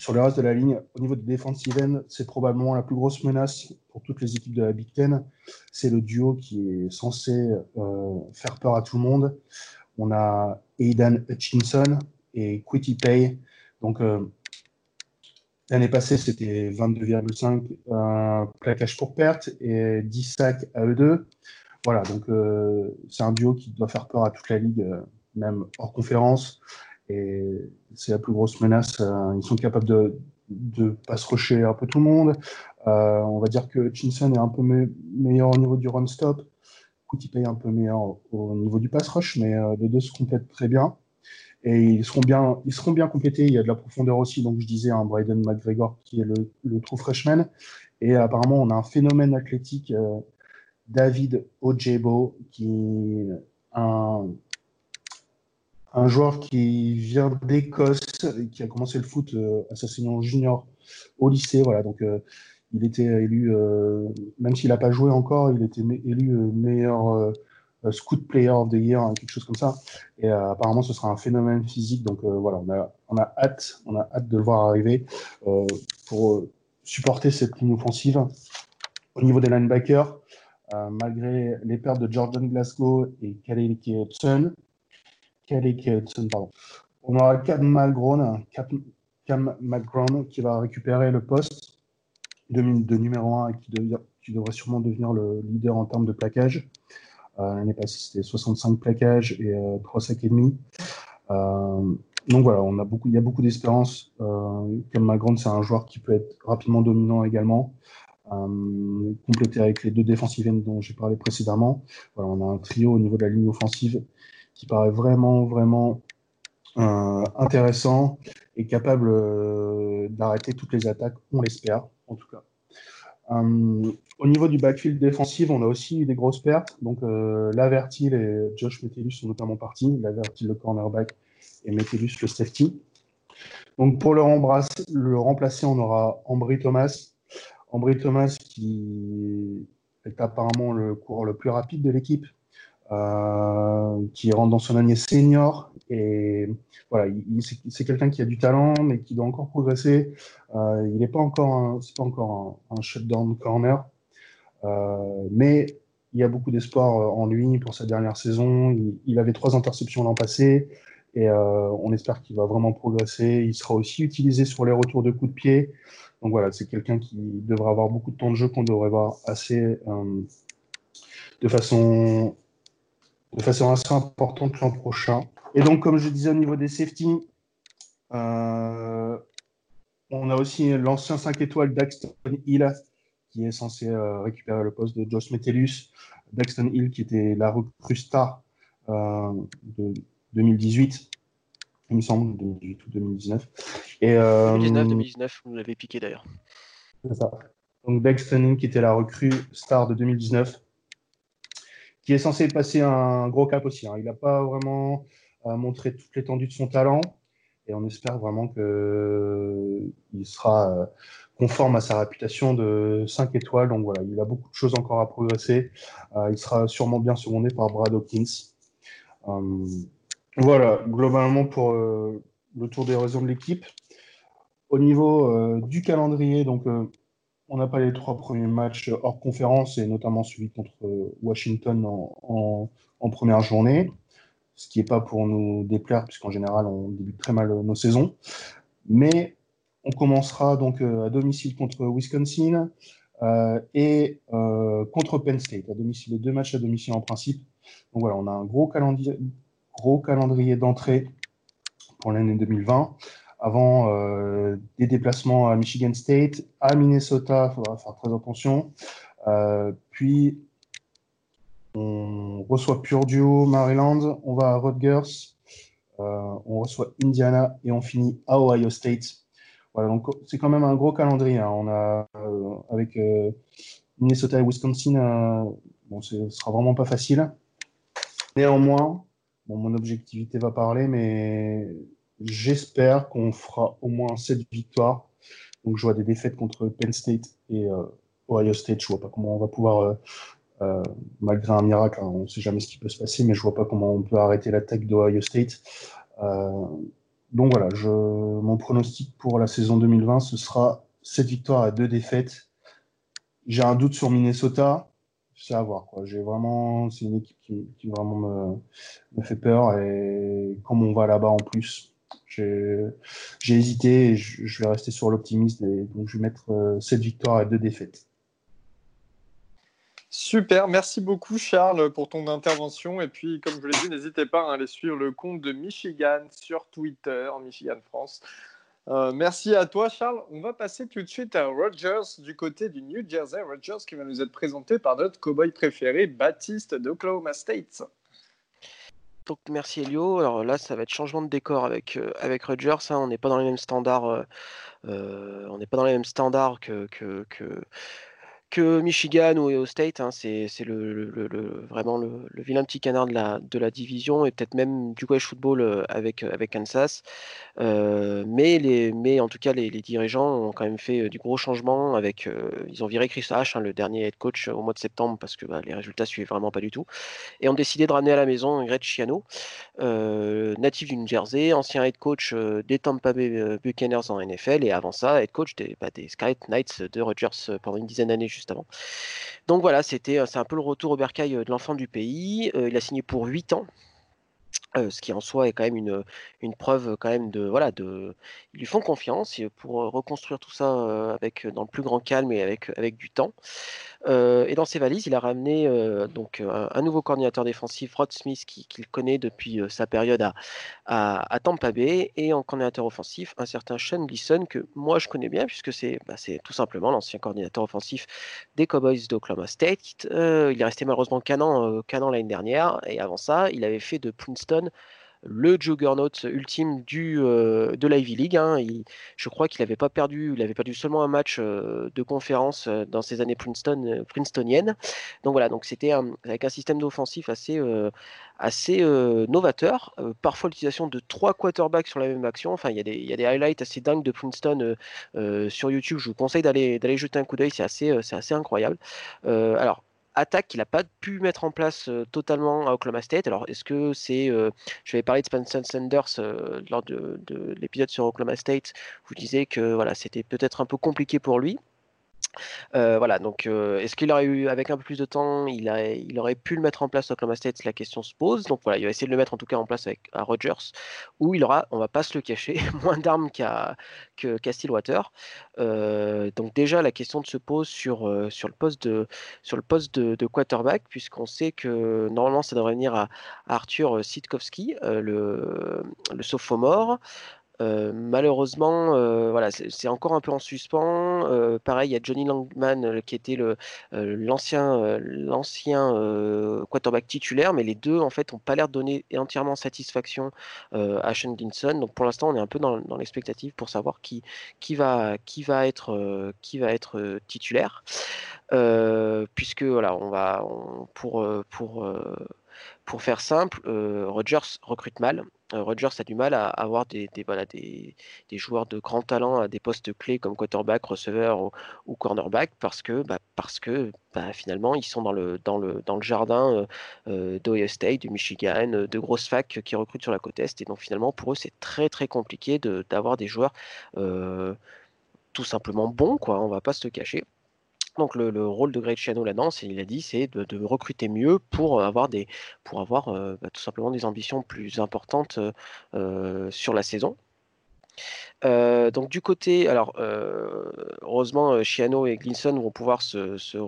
sur le reste de la ligne, au niveau des defensive end, c'est probablement la plus grosse menace pour toutes les équipes de la Big Ten. C'est le duo qui est censé euh, faire peur à tout le monde. On a Aidan Hutchinson et Quitty Pay. Donc, euh, l'année passée, c'était 22,5 euh, plaquages pour perte et 10 sacs à eux deux. Voilà, donc c'est un duo qui doit faire peur à toute la ligue, même hors conférence. Et c'est la plus grosse menace. Euh, ils sont capables de, de pas se rusher un peu tout le monde. Euh, on va dire que Chinson est un peu meilleur au niveau du run stop. Kuti est un peu meilleur au niveau du pass rush, mais euh, les deux se complètent très bien. Et ils seront bien, ils seront bien complétés. Il y a de la profondeur aussi. Donc je disais un Bryden McGregor qui est le, le true freshman. Et apparemment on a un phénomène athlétique, David Ojebo, qui est un un joueur qui vient d'Écosse, qui a commencé le foot euh, à sa saison junior au lycée. Voilà, donc euh, il était élu, euh, même s'il n'a pas joué encore, il était élu meilleur scout player of the year, hein, quelque chose comme ça. Et apparemment, ce sera un phénomène physique. Donc voilà, on a, on a hâte, on a hâte de le voir arriver pour supporter cette ligne offensive. Au niveau des linebackers, malgré les pertes de Jordan Glasgow et Khalil Hudson, on aura Cam Malgrone, McGrone qui va récupérer le poste de, numéro 1 et qui, devrait sûrement devenir le leader en termes de plaquage. Euh, L'année passée, c'était 65 plaquages et 3 euh, sacs et demi. Euh, donc voilà, il y a beaucoup d'espérance. Euh, Cam McGrone, c'est un joueur qui peut être rapidement dominant également. complété avec les deux défensives dont j'ai parlé précédemment. Voilà, on a un trio au niveau de la ligne offensive qui paraît vraiment, vraiment intéressant et capable d'arrêter toutes les attaques, on l'espère en tout cas. au niveau du backfield défensif, on a aussi eu des grosses pertes. Donc, euh, Lavertil et Josh Metellus sont notamment partis. Lavertil, le cornerback, et Metellus, le safety. Donc, pour le, le remplacer, on aura Ambry Thomas. Ambry Thomas, qui est apparemment le coureur le plus rapide de l'équipe, euh, qui rentre dans son année senior. Et voilà, c'est quelqu'un qui a du talent, mais qui doit encore progresser. Euh, il n'est pas encore, c'est pas encore un, shutdown corner, euh, mais il y a beaucoup d'espoir en lui pour sa dernière saison. Il, avait trois interceptions l'an passé. Et on espère qu'il va vraiment progresser. Il sera aussi utilisé sur les retours de coups de pied. Donc voilà, c'est quelqu'un qui devrait avoir beaucoup de temps de jeu qu'on devrait voir assez de façon de façon assez importante l'an prochain. Et donc, comme je disais au niveau des safety, euh, on a aussi l'ancien 5 étoiles Daxton Hill qui est censé euh, récupérer le poste de Josh Metellus. Daxton Hill qui était la recrue star euh, de 2018, il me semble, 2018 ou 2019. Et, 2019-2019, vous l'avez piqué d'ailleurs. C'est ça. Donc Daxton Hill qui était la recrue star de 2019 qui est censé passer un gros cap aussi. Hein. Il n'a pas vraiment euh, montré toute l'étendue de son talent et on espère vraiment qu'il euh, sera euh, conforme à sa réputation de 5 étoiles. Donc voilà, il a beaucoup de choses encore à progresser. il sera sûrement bien secondé par Brad Hawkins. voilà, globalement pour le tour des raisons de l'équipe. Au niveau du calendrier, donc on n'a pas les trois premiers matchs hors conférence et notamment celui contre Washington en, première journée, ce qui n'est pas pour nous déplaire puisqu'en général on débute très mal nos saisons. Mais on commencera donc euh, à domicile contre Wisconsin euh, et euh, contre Penn State à domicile, les deux matchs à domicile en principe. Donc voilà, on a un gros calendrier d'entrée pour l'année 2020 avant euh, des déplacements à Michigan State, à Minnesota, il faudra faire très attention. Euh, puis on reçoit Purdue, Maryland, on va à Rutgers, euh, on reçoit Indiana et on finit à Ohio State. Voilà, donc c'est quand même un gros calendrier. Hein. On a avec Minnesota et Wisconsin, bon, ce sera vraiment pas facile. Néanmoins, bon, mon objectivité va parler, mais J'espère qu'on fera au moins 7 victoires. Donc je vois des défaites contre Penn State et euh, Ohio State. Je vois pas comment on va pouvoir, euh, euh, malgré un miracle, hein, on ne sait jamais ce qui peut se passer, mais je vois pas comment on peut arrêter l'attaque d'Ohio State. donc voilà, mon pronostic pour la saison 2020, ce sera 7 victoires et 2 défaites. J'ai un doute sur Minnesota. C'est à voir. C'est une équipe qui, qui vraiment me, me, fait peur et comme on va là-bas en plus, j'ai hésité je, vais rester sur l'optimisme. Et donc, je vais mettre 7 euh, victoires et 2 défaites. Super, merci beaucoup Charles pour ton intervention. Et puis, comme je l'ai dit, n'hésitez pas à aller suivre le compte de Michigan sur Twitter, Michigan France. Euh, merci à toi Charles. On va passer tout de suite à Rogers du côté du New Jersey. Rogers qui va nous être présenté par notre cowboy préféré, Baptiste d'Oklahoma State merci Elio. Alors là, ça va être changement de décor avec, euh, avec Rogers. Hein. On n'est pas dans les mêmes standards. On n'est pas dans les mêmes standards que, que Michigan ou Ohio State. Hein, c'est le, vraiment le, vilain petit canard de la, de la division et peut-être même du college football euh, avec, euh, avec Kansas. Euh, mais, les, mais en tout cas, les, dirigeants ont quand même fait du gros changement. Avec, ils ont viré Chris H, hein, le dernier head coach, au mois de septembre parce que bah, les résultats suivaient vraiment pas du tout. Et ont décidé de ramener à la maison Greg Chiano, natif du New Jersey, ancien head coach des Tampa Bay Buccaneers en NFL et avant ça, head coach des, bah, des Scarlet Knights de Rogers pendant une dizaine d'années avant. Donc voilà, c'était, c'est un peu le retour au bercail de l'enfant du pays. il a signé pour 8 ans. ce qui en soi est quand même une, une preuve quand même de voilà de ils lui font confiance pour reconstruire tout ça avec dans le plus grand calme et avec avec du temps. et dans ses valises, il a ramené donc un, nouveau coordinateur défensif, Rod Smith, qu'il connaît depuis sa période à, à, Tampa Bay, et en coordinateur offensif, un certain Sean Gleason que moi je connais bien puisque c'est bah, tout simplement l'ancien coordinateur offensif des Cowboys d'Oklahoma State. il est resté malheureusement canon canon l'année dernière et avant ça, il avait fait de Princeton le juggernaut ultime du, euh, de l'Ivy League. Hein. je crois qu'il n'avait pas perdu, il avait perdu seulement un match euh, de conférence euh, dans ses années Princeton, princetoniennes. Donc voilà, donc c'était avec un système d'offensif assez, assez novateur. parfois l'utilisation de trois quarterbacks sur la même action. Enfin, il y, a des, y a des highlights assez dingues de Princeton sur YouTube. Je vous conseille d'aller jeter un coup d'œil. C'est assez, assez incroyable. alors attaque qu'il n'a pas pu mettre en place totalement à Oklahoma State. Alors, est-ce que c'est. je vais parler de Spencer Sanders lors de, de l'épisode sur Oklahoma State. Vous disiez que voilà, c'était peut-être un peu compliqué pour lui. Voilà, donc est-ce qu'il aurait eu, avec un peu plus de temps, il, a, il aurait pu le mettre en place à Oklahoma State La question se pose. Donc voilà, il va essayer de le mettre en tout cas en place avec à Rogers, où il aura, on va pas se le cacher, moins d'armes qu'à qu'à Stillwater. Donc déjà, la question se pose sur, sur le poste de, sur le poste de, quarterback, puisqu'on sait que normalement ça devrait venir à, Arthur Sitkowski, le sophomore. Malheureusement, voilà, c'est encore un peu en suspens. Pareil, il y a Johnny Langman qui était l'ancien quarterback titulaire, mais les deux en fait n'ont pas l'air de donner entièrement satisfaction à Sean Ginson. Donc pour l'instant, on est un peu dans, l'expectative pour savoir qui, va, être, titulaire. puisque voilà, on va pour, pour faire simple, Rogers recrute mal. Euh, Rogers a du mal à avoir des, des, joueurs de grand talent à des postes clés comme quarterback, receveur ou, cornerback parce que, bah, parce que bah, finalement ils sont dans le, dans le, dans le jardin euh, d'Ohio State, du Michigan, de grosses facs qui recrutent sur la côte Est. Et donc finalement pour eux c'est très très compliqué d'avoir des joueurs euh, tout simplement bons, quoi, on va pas se le cacher. Donc le, rôle de Greg Chiano là-dedans, il a dit, c'est de, recruter mieux pour avoir des, pour avoir euh, bah, tout simplement des ambitions plus importantes euh, sur la saison. Euh, donc du côté, alors heureusement, Chiano et Glinson vont pouvoir se,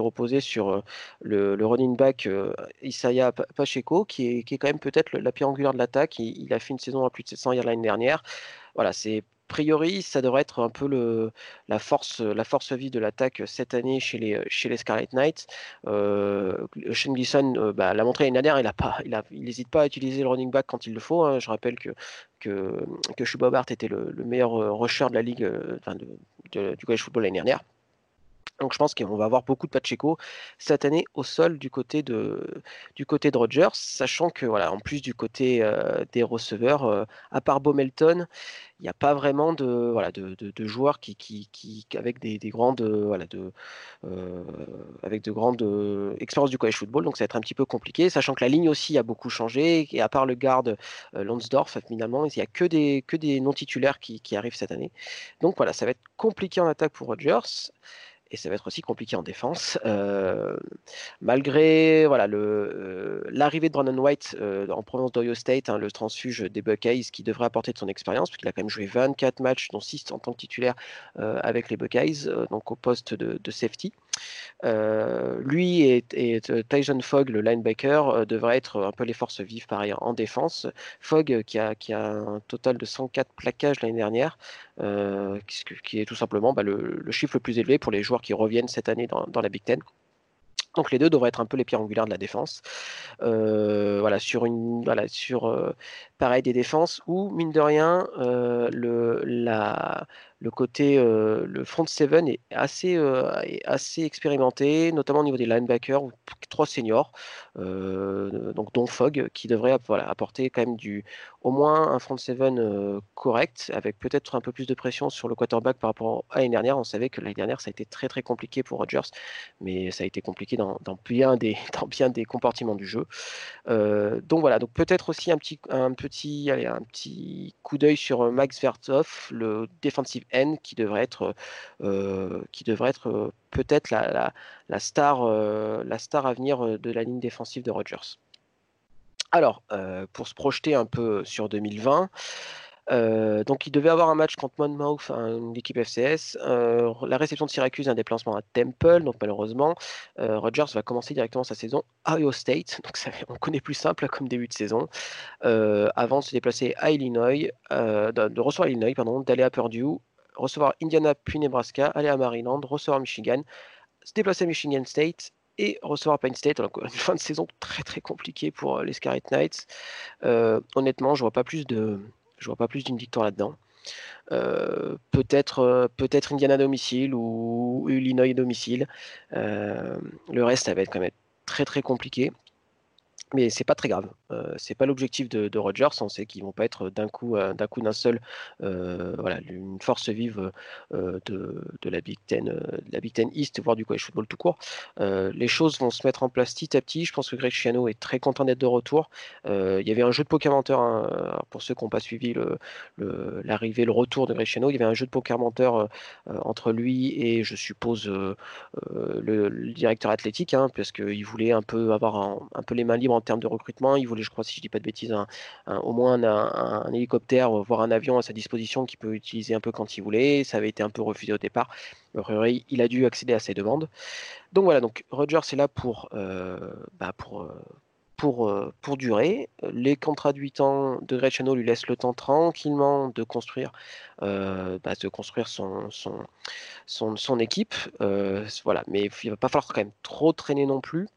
reposer sur le, running back Isaiah Pacheco, qui est, qui est quand même peut-être la pierre angulaire de l'attaque. Il, il, a fait une saison à plus de 700 yards l'année dernière. Voilà, c'est priori, ça devrait être un peu la, force, la force de l'attaque cette année chez les, chez les Scarlet Knights. Euh, Shane Gleason euh, bah, l'a montré l'année dernière, il n'hésite pas à utiliser le running back quand il le faut. Hein. Je rappelle que, que, Schubert était le, meilleur euh, rusher de la ligue du college football l'année dernière. Donc je pense qu'on va avoir beaucoup de Pacheco cette année au sol du côté de, du côté de Rogers, sachant que voilà, en plus du côté euh, des receveurs, euh, à part Bomelton, il n'y a pas vraiment de, voilà, de, de, joueurs qui, qui, qui, avec des, des grandes, voilà, de, euh, avec de grandes expériences du college football, donc ça va être un petit peu compliqué, sachant que la ligne aussi a beaucoup changé, et à part le garde Lonsdorf, finalement, il n'y a que des, que des non titulaires qui, qui arrivent cette année. Donc voilà, ça va être compliqué en attaque pour Rogers et ça va être aussi compliqué en défense. Euh, malgré voilà euh, l'arrivée de Brandon White euh, en provenance d'Ohio State, hein, le transfuge des Buckeyes, qui devrait apporter de son expérience, puisqu'il a quand même joué 24 matchs, dont 6 en tant que titulaire avec les Buckeyes, donc au poste de, safety. lui et, Tyson Fogg, le linebacker, devrait être un peu les forces vives pareil en défense. Fogg qui a, qui a un total de 104 plaquages l'année dernière, qui, est tout simplement bah, le, chiffre le plus élevé pour les joueurs qui reviennent cette année dans, la Big Ten. Donc les deux devraient être un peu les pierres angulaires de la défense. Euh, voilà, sur une, voilà, sur euh, pareil des défenses où mine de rien euh, le, la, le côté, euh, le front seven est assez, euh, assez expérimenté, notamment au niveau des linebackers, trois seniors, euh, donc dont Fogg, qui devrait voilà, apporter quand même du, au moins un front seven correct, avec peut-être un peu plus de pression sur le quarterback par rapport à l'année dernière. On savait que l'année dernière, ça a été très très compliqué pour Rodgers, mais ça a été compliqué dans, bien, des, dans bien des comportements du jeu. donc voilà, donc peut-être aussi un petit, un petit, allez, un petit coup d'œil sur Max Vertov, le defensive qui devrait être, euh, qui devrait être euh, peut-être la, star, euh, la star à venir de la ligne défensive de Rogers. Alors, pour se projeter un peu sur 2020, donc il devait avoir un match contre Monmouth, une équipe FCS. la réception de Syracuse, un déplacement à Temple, donc malheureusement, Rogers va commencer directement sa saison à Ohio State, donc on connaît plus simple comme début de saison, avant de se déplacer à Illinois, de, recevoir Illinois, pardon, d'aller à Purdue, recevoir Indiana puis Nebraska, aller à Maryland, recevoir Michigan, se déplacer à Michigan State et recevoir Penn State. Donc, une fin de saison très très compliquée pour les Scarlet Knights. honnêtement, je vois pas plus de, je vois pas plus d'une victoire là-dedans. Euh, peut-être euh, peut-être Indiana domicile ou Illinois domicile. Euh, le reste, ça va être quand même très très compliqué mais c'est pas très grave. Euh, c'est pas l'objectif de, Rogers. On sait qu'ils vont pas être d'un coup euh, d'un coup d'un seul, euh, voilà, une force vive de, de, la Big Ten, de la Big Ten East, voire du college football tout court. les choses vont se mettre en place petit à petit. Je pense que Greg Schiano est très content d'être de retour. il y avait un jeu de poker menteur hein, pour ceux qui n'ont pas suivi l'arrivée, le, le, retour de Greg Schiano. Il y avait un jeu de poker menteur entre lui et je suppose le, directeur athlétique, hein, parce voulait un peu avoir un, un peu les mains libres termes de recrutement. Il voulait, je crois, si je dis pas de bêtises, au moins un, hélicoptère, euh, voire un avion à sa disposition qu'il peut utiliser un peu quand il voulait. Ça avait été un peu refusé au départ. Il a dû accéder à ces demandes. Donc voilà, donc Roger c'est là pour, euh, bah pour, euh, pour, pour durer. Les contrats de 8 ans de Greg lui laissent le temps tranquillement de construire, bah, de construire son, son, son, son équipe. voilà, mais il va pas falloir quand même trop traîner non plus.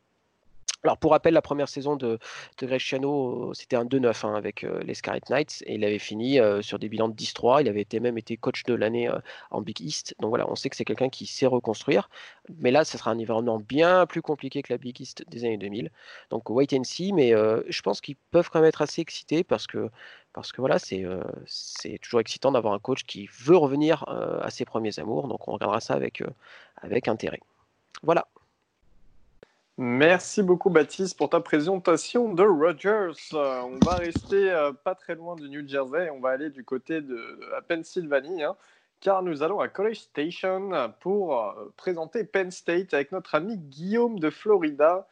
Alors pour rappel, la première saison de, de Greciano, c'était un 2-9 hein, avec euh, les Scarlet Knights et il avait fini euh, sur des bilans de 10-3. Il avait été, même été coach de l'année euh, en Big East. Donc voilà, on sait que c'est quelqu'un qui sait reconstruire. Mais là, ce sera un environnement bien plus compliqué que la Big East des années 2000. Donc wait and see, mais je pense qu'ils peuvent quand même être assez excités parce que parce que voilà, c'est c'est toujours excitant d'avoir un coach qui veut revenir à ses premiers amours. Donc on regardera ça avec, avec intérêt. Voilà. Merci beaucoup Baptiste pour ta présentation de Rogers. Euh, on va rester euh, pas très loin du New Jersey, on va aller du côté de, la Pennsylvanie, hein, car nous allons à College Station pour euh, présenter Penn State avec notre ami Guillaume de Florida.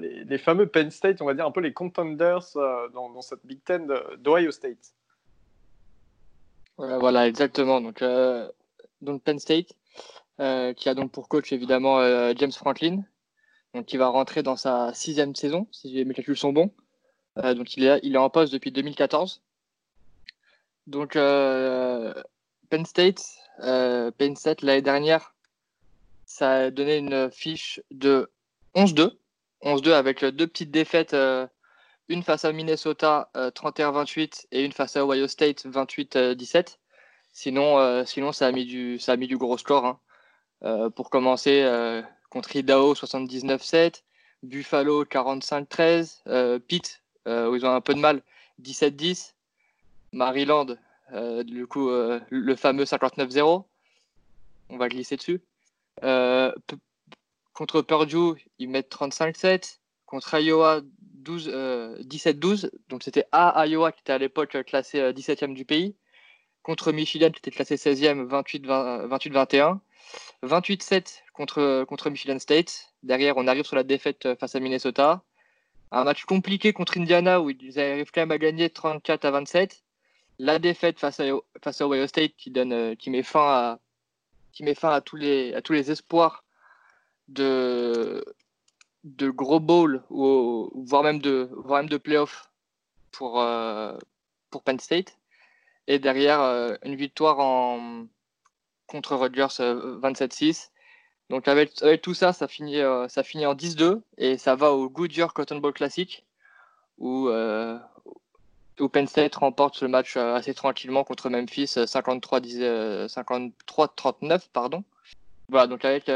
Les, fameux Penn State, on va dire un peu les contenders dans, cette Big Ten d'Ohio State. Voilà, exactement. Donc, donc Penn State, qui a donc pour coach évidemment James Franklin, donc il va rentrer dans sa sixième saison, si mes calculs sont bons. Euh, donc il est, il est en poste depuis 2014. Donc euh, Penn State, euh, Penn State l'année dernière, ça a donné une fiche de 11-2. 11-2 avec deux petites défaites, une face à Minnesota 31-28 et une face à Ohio State 28-17. Sinon, sinon ça, a mis du, gros score. Hein. pour commencer, contre Idaho 79-7, Buffalo 45-13, euh, Pitt euh, où ils ont un peu de mal 17-10, Maryland euh, le fameux 59-0, on va glisser dessus. contre Purdue ils mettent 35-7, contre Iowa 17-12, donc c'était à Iowa qui était à l'époque classé 17e du pays, contre Michigan qui était classé 16e 28-21. 28-7 contre, contre Michigan State. Derrière, on arrive sur la défaite euh, face à Minnesota. Un match compliqué contre Indiana où ils arrivent quand même à gagner 34 à 27. La défaite face à, face à Ohio State qui, donne, euh, qui, met fin à, qui met fin à tous les, à tous les espoirs de, de gros bowl ou, voire même de, voire même de pour, euh, pour Penn State. Et derrière, une victoire en, contre Rogers 27-6. Donc avec, tout ça, ça finit, euh, ça finit en 10-2 et ça va au Goodyear Cotton Bowl Classic où, euh, Penn State remporte le match euh, assez tranquillement contre Memphis 53-39. pardon. Voilà, donc avec,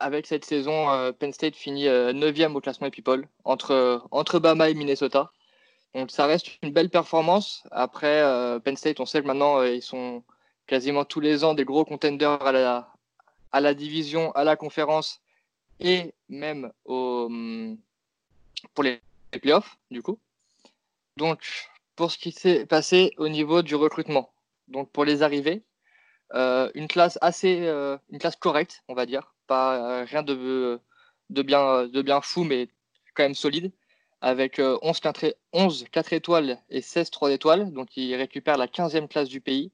avec cette saison, Penn State finit 9e au classement People entre, entre Bama et Minnesota. Donc ça reste une belle performance. Après, Penn State, on sait que maintenant, ils sont quasiment tous les ans des gros contenders à la, à la division, à la conférence et même au, pour les playoffs, du coup. Donc, pour ce qui s'est passé au niveau du recrutement, donc pour les arrivées, euh, une classe assez, euh, une classe correcte, on va dire, pas euh, rien de, de, bien, de bien fou, mais quand même solide, avec 11 4, 11 4 étoiles et 16 3 étoiles. Donc, il récupère la 15e place du pays.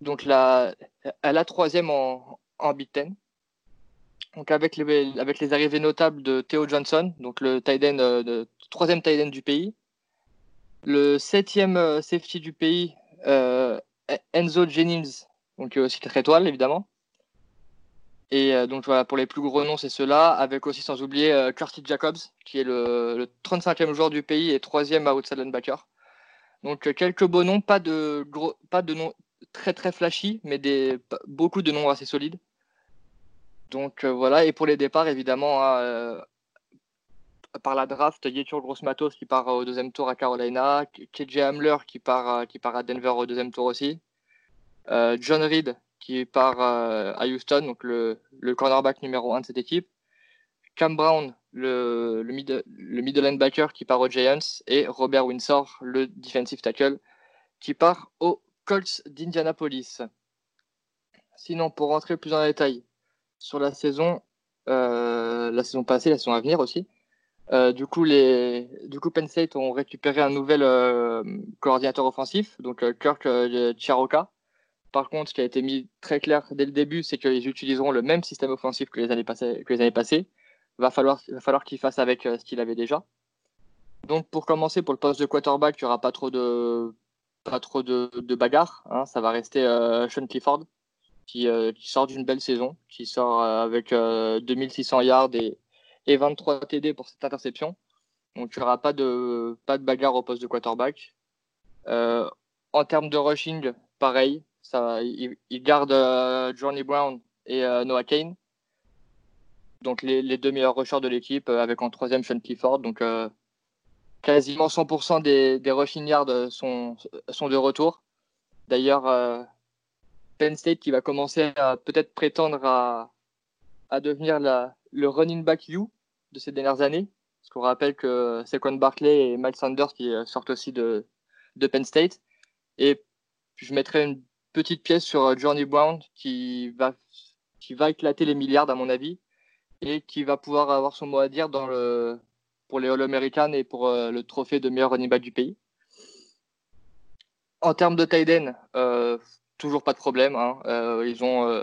Donc, la, la troisième en, en Big Ten. Donc, avec les, avec les arrivées notables de Theo Johnson, donc le tight end, euh, troisième tight du pays. Le septième euh, safety du pays, euh, Enzo Jennings, donc aussi 4 étoiles, évidemment. Et donc voilà, pour les plus gros noms, c'est ceux-là, avec aussi sans oublier Curtis Jacobs, qui est le, 35e joueur du pays et troisième outside linebacker. Donc quelques beaux noms, pas de, gros, pas de noms très très flashy, mais des, beaucoup de noms assez solides. Donc voilà, et pour les départs, évidemment, hein, par la draft, Yetur Grossmatos qui part au deuxième tour à Carolina, KJ Hamler qui part, qui part à Denver au deuxième tour aussi, John Reed qui part à Houston, donc le, le, cornerback numéro un de cette équipe, Cam Brown, le, le, middle linebacker qui part aux Giants, et Robert Windsor, le defensive tackle, qui part aux Colts d'Indianapolis. Sinon, pour rentrer plus en détail sur la saison, euh, la saison passée, la saison à venir aussi, euh, du, coup, les, du coup, Penn State ont récupéré un nouvel euh, coordinateur offensif, donc Kirk Chiaroka. Par contre, ce qui a été mis très clair dès le début, c'est qu'ils utiliseront le même système offensif que les années passées. Que les années passées. Va falloir, va falloir qu'ils fassent avec ce qu'il avait déjà. Donc, pour commencer, pour le poste de quarterback, il n'y aura pas trop de, pas trop de, bagarres. Hein. Ça va rester Sean Clifford, qui, qui sort d'une belle saison, qui sort avec 2600 yards et, et 23 TD pour cette interception. Donc, il n'y aura pas de, pas de bagarre au poste de quarterback. Euh, en termes de rushing, pareil. Ça, il, garde Johnny Brown et Noah Kane. Donc, les, deux meilleurs rushers de l'équipe, avec en troisième Sean Clifford. Donc, quasiment 100% des, rushing yards sont, sont de retour. D'ailleurs, euh, Penn State qui va commencer à peut-être prétendre à, à devenir la, le running back you de ces dernières années. Parce qu'on rappelle que Saquon Barkley et Miles Sanders qui euh, sortent aussi de, de Penn State. Et je mettrai une petite pièce sur euh, Johnny Brown qui va, qui va éclater les milliards à mon avis et qui va pouvoir avoir son mot à dire dans le, pour les All-American et pour euh, le trophée de meilleur running back du pays. En termes de tight end, euh, toujours pas de problème. Hein. Euh, ils ont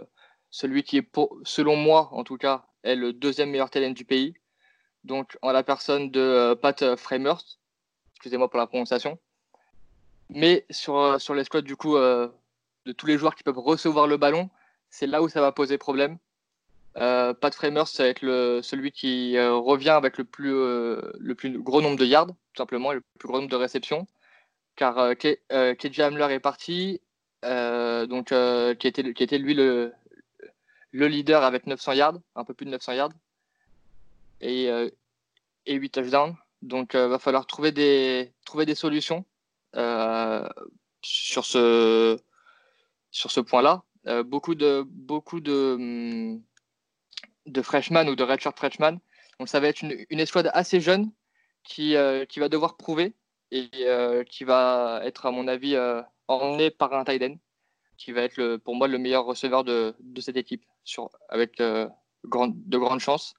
celui qui est, selon moi en tout cas, est le deuxième meilleur tight end du pays. Donc en la personne de Pat Framers. Excusez-moi pour la prononciation. Mais sur, sur les du coup de tous les joueurs qui peuvent recevoir le ballon, c'est là où ça va poser problème. Euh, Pat Framers, ça va être le, celui qui euh, revient avec le plus, euh, le plus gros nombre de yards, tout simplement, et le plus gros nombre de réceptions. Car KJ Hamler est parti, donc, qui, était, qui était lui le, le leader avec 900 yards, un peu plus de 900 yards, et, et 8 touchdowns. Donc, il va falloir trouver des, trouver des solutions sur ce, sur ce point-là. beaucoup de, beaucoup de hum, de freshman ou de redshirt freshman. Donc ça va être une, une escouade assez jeune qui, euh, qui va devoir prouver et euh, qui va être, à mon avis, euh, par un tight qui va être le, pour moi le meilleur receveur de, de cette équipe, sur, avec grand, de grandes chances.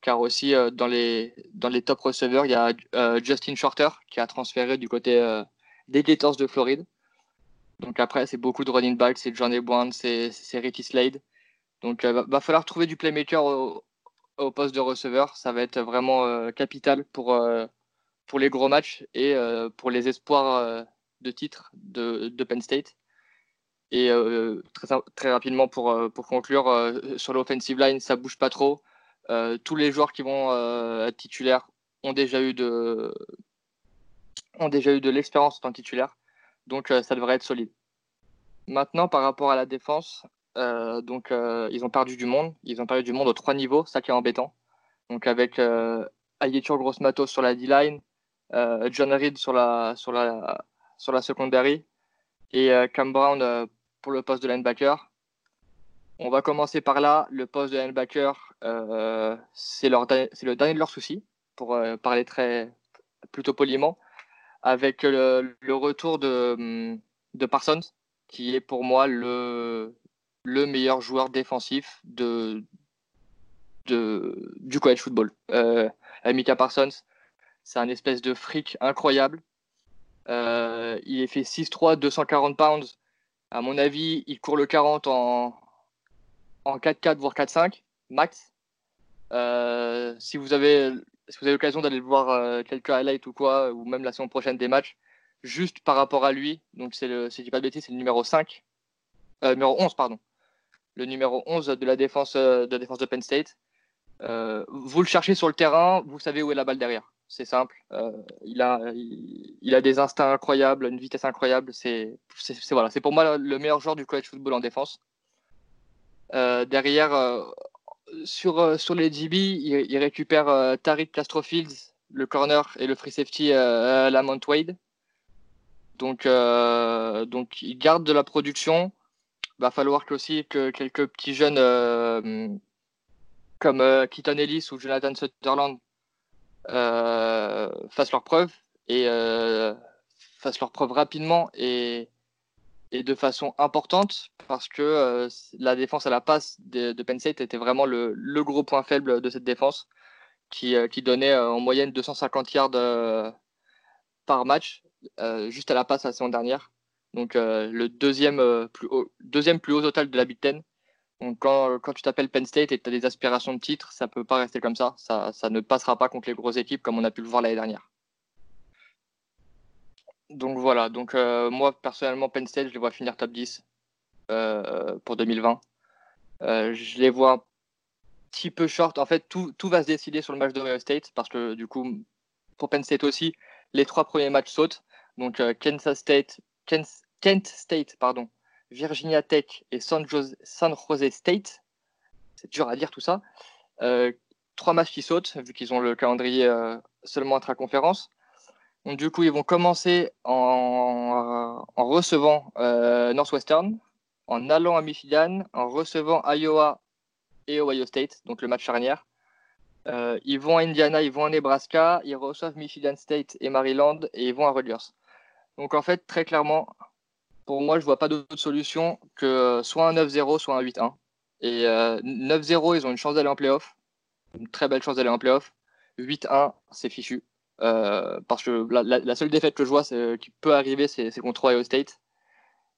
Car aussi, dans, les, dans les top receveurs, il y a Justin Shorter qui a transféré du côté des Gators de Floride. Donc après, c'est beaucoup de running back, c'est Johnny Brown, c'est Ricky Slade. Donc, il euh, va, falloir trouver du playmaker au, poste de receveur. Ça va être vraiment euh, capital pour, euh, pour les gros matchs et pour les espoirs de titre de, Penn State. Et très, rapidement, pour, conclure, sur l'offensive line, ça bouge pas trop. tous les joueurs qui vont être titulaires ont déjà eu de, ont déjà eu de l'expérience en tant que titulaire. Donc, ça devrait être solide. Maintenant, par rapport à la défense, donc, euh, ils ont perdu du monde. Ils ont perdu du monde aux trois niveaux, ça qui est embêtant. Donc, avec euh, Ayetur Grossmatos sur la D-line, euh, John Reed sur la, sur, la, sur la secondary et Cam Brown pour le poste de linebacker. On va commencer par là. Le poste de linebacker, c'est le dernier de leurs soucis, pour parler très plutôt poliment, avec le, retour de, de Parsons, qui est pour moi le, le meilleur joueur défensif de, du college football. Euh, Parsons. C'est un espèce de fric incroyable. il est fait 6-3, 240 pounds. À mon avis, il court le 40 en, en 4-4, voire 4-5, max. si vous avez, si avez l'occasion d'aller voir quelques highlights ou quoi, ou même la saison prochaine des matchs, juste par rapport à lui, c'est le, si je dis pas de bêtises, c'est le numéro 5, numéro 11, pardon le numéro 11 de la défense euh, de, défense de Penn State. Euh, vous le cherchez sur le terrain, vous savez où est la balle derrière. C'est simple. Euh, il, a, il, a des instincts incroyables, une vitesse incroyable. C'est voilà, pour moi le meilleur joueur du college football en défense. derrière, sur, sur les DB, il, récupère Tariq Castrofields, le corner, et le free safety Lamont Wade. Donc, donc, il garde de la production va falloir aussi que quelques petits jeunes euh, comme euh, Keaton Ellis ou Jonathan Sutherland euh, fassent leurs preuves et fassent leurs preuves rapidement et, et de façon importante parce que la défense à la passe de, de Penn State était vraiment le, le, gros point faible de cette défense qui, qui donnait en moyenne 250 yards par match juste à la passe la saison dernière. Donc euh, le deuxième, euh, plus haut, deuxième plus haut total de la Big Ten. Donc quand, tu t'appelles Penn State et tu as des aspirations de titre, ça peut pas rester comme ça. ça. ne passera pas contre les grosses équipes comme on a pu le voir l'année dernière. Donc voilà, donc euh, moi personnellement Penn State, je les vois finir top 10 pour 2020. je les vois un petit peu short. En fait, tout, tout va se décider sur le match de State parce que du coup, pour Penn State aussi, les trois premiers matchs sautent. Donc Kansas State, Kent, State, pardon, Virginia Tech et San Jose, State. C'est dur à dire tout ça. Euh, trois matchs qui sautent, vu qu'ils ont le calendrier euh, seulement intra-conférence. Donc, du coup, ils vont commencer en, recevant euh, Northwestern, en allant à Michigan, en recevant Iowa et Ohio State, donc le match charnière. ils vont à Indiana, ils vont à Nebraska, ils reçoivent Michigan State et Maryland et ils vont à Rutgers. Donc en fait, très clairement, pour moi, je vois pas d'autre solution que soit un 9-0, soit un 8-1. Et 9-0, euh, ils ont une chance d'aller en playoff, une très belle chance d'aller en playoff. 8-1, c'est fichu. Euh, parce que la, seule défaite que je vois qui peut arriver, c'est contre Ohio State.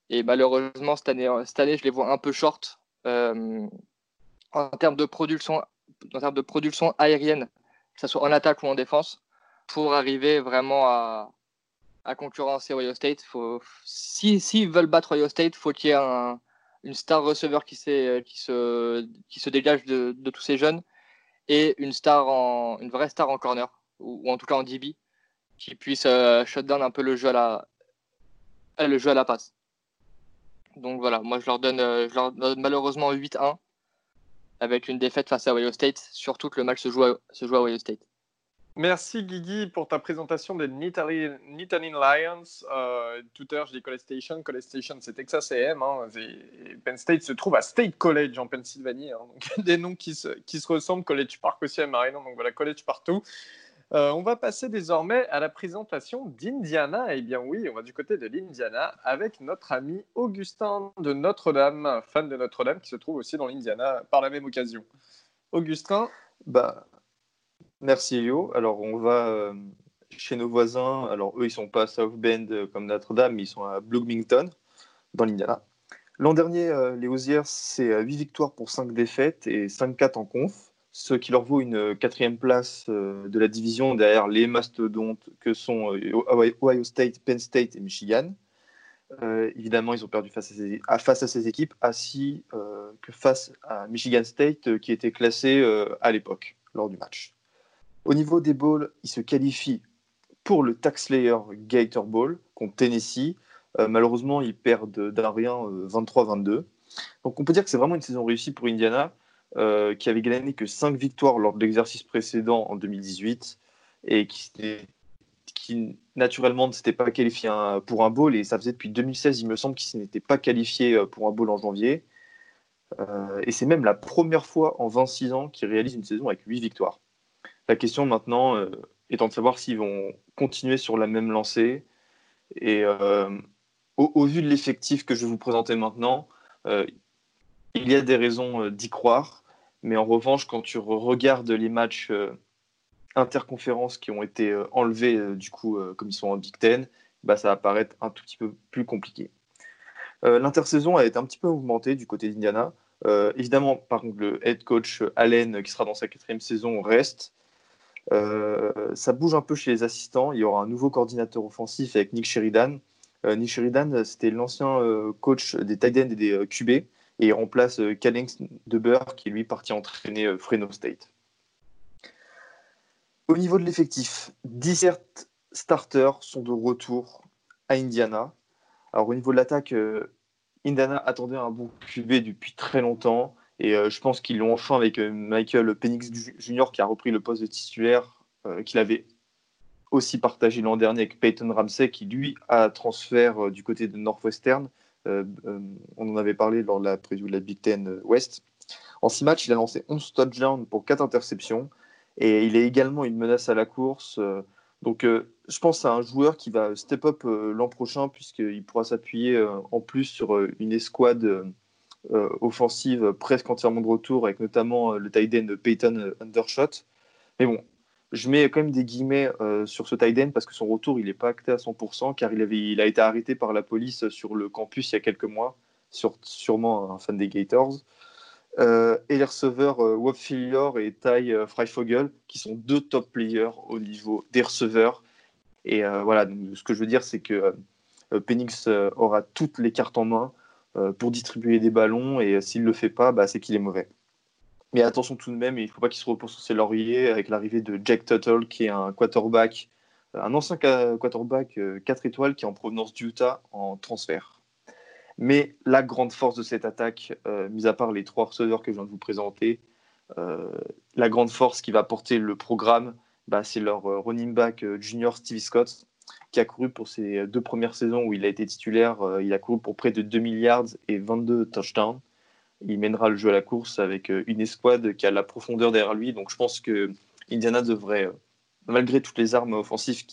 Et malheureusement, cette année, cette année, je les vois un peu short euh, en termes de production, en termes de production aérienne, que ce soit en attaque ou en défense, pour arriver vraiment à, à concurrencer Ohio State. Faut, s'ils si, veulent battre Ohio State, faut qu'il y ait un, une star receveur qui, qui, se, qui se dégage de, de, tous ces jeunes et une, star en, une vraie star en corner, ou, en tout cas en DB, qui puisse euh, shutdown un peu le jeu à la, euh, le jeu à la passe. Donc voilà, moi je leur donne, euh, je leur donne malheureusement 8-1 avec une défaite face à Ohio State, surtout que le match se joue se joue à Ohio State. Merci Guigui pour ta présentation des Nittany Lions. Euh, tout à l'heure, je dis College Station. College Station, c'est Texas AM. Hein. Penn State se trouve à State College en Pennsylvanie. Hein. Donc, des noms qui se, qui se ressemblent. College Park aussi à Maryland. Donc voilà, College partout. Euh, on va passer désormais à la présentation d'Indiana. Eh bien oui, on va du côté de l'Indiana avec notre ami Augustin de Notre-Dame, fan de Notre-Dame, qui se trouve aussi dans l'Indiana par la même occasion. Augustin? Bah, Merci Elio. Alors on va euh, chez nos voisins. Alors eux ils sont pas à South Bend euh, comme Notre-Dame, ils sont à Bloomington dans l'Indiana. L'an dernier, euh, les Hoosiers, c'est 8 victoires pour 5 défaites et 5-4 en conf, ce qui leur vaut une quatrième place de la division derrière les mastodontes que sont Ohio State, Penn State et Michigan. évidemment, ils ont perdu face à ces, face à ces équipes, ainsi que face à Michigan State, qui était classé à l'époque lors du match. Au niveau des bowls, ils se qualifient pour le Taxlayer Gator Bowl contre Tennessee. Euh, malheureusement, ils perdent d'un rien 23-22. Euh, Donc on peut dire que c'est vraiment une saison réussie pour Indiana, euh, qui avait gagné que 5 victoires lors de l'exercice précédent en 2018 et qui, naturellement ne s'était pas qualifié pour un bowl. Et ça faisait depuis 2016, il me semble, qu'ils n'étaient pas qualifiés pour un bowl en janvier. et c'est même la première fois en 26 ans qu'ils réalisent une saison avec 8 victoires. La question maintenant euh, étant de savoir s'ils vont continuer sur la même lancée. Et euh, au, vu de l'effectif que je vais vous présenter maintenant, euh, il y a des raisons d'y croire. Mais en revanche, quand tu regardes les matchs interconférences qui ont été enlevées, du coup, comme ils sont en Big Ten, bah, ça va paraître un tout petit peu plus compliqué. L'intersaison a été un petit peu augmentée du côté d'Indiana. évidemment, par contre, le head coach Allen, qui sera dans sa quatrième saison, reste. Ça bouge un peu chez les assistants. Il y aura un nouveau coordinateur offensif avec Nick Sheridan. Nick Sheridan, c'était l'ancien coach des tight et des QB et il remplace Calix Deber qui lui partit entraîner Fresno State. Au niveau de l'effectif, 17 starters sont de retour à Indiana. Alors au niveau de l'attaque, euh, Indiana attendait un bon QB depuis très longtemps et euh, je pense qu'ils l'ont enfin avec euh, Michael Penix Jr. qui a repris le poste de titulaire qu'il avait aussi partagé l'an dernier avec Peyton Ramsey qui lui a transfert du côté de Northwestern. on en avait parlé lors de la preview de la Big Ten West. En six matchs, il a lancé 11 touchdowns pour 4 interceptions et il est également une menace à la course. Donc, euh, je pense à un joueur qui va step up euh, l'an prochain, puisqu'il pourra s'appuyer euh, en plus sur une escouade offensive presque entièrement de retour, avec notamment le tight end Peyton Undershot. Mais bon, je mets quand même des guillemets sur ce tight parce que son retour, il n'est pas acté à 100%, car il, avait, il a été arrêté par la police sur le campus il y a quelques mois, sur, sûrement un fan des Gators. Euh, et les receveurs euh, et Ty euh, Freifogel, qui sont deux top players au niveau des receveurs. Et euh, voilà, ce que je veux dire, c'est que Penix aura toutes les cartes en main pour distribuer des ballons, et s'il ne le fait pas, bah, c'est qu'il est mauvais. Mais attention tout de même, il ne faut pas qu'il se repose sur ses lauriers avec l'arrivée de Jack Tuttle, qui est un quarterback, un ancien quarterback 4 étoiles qui est en provenance d'Utah en transfert. Mais la grande force de cette attaque, euh, mis à part les trois receveurs que je viens de vous présenter, euh, la grande force qui va porter le programme, bah, c'est leur euh, running back junior Stevie Scott, qui a couru pour ses deux premières saisons où il a été titulaire. il a couru pour près de 2 milliards et 22 touchdowns. Il mènera le jeu à la course avec une escouade qui a la profondeur derrière lui. Donc je pense que Indiana devrait, malgré toutes les armes offensives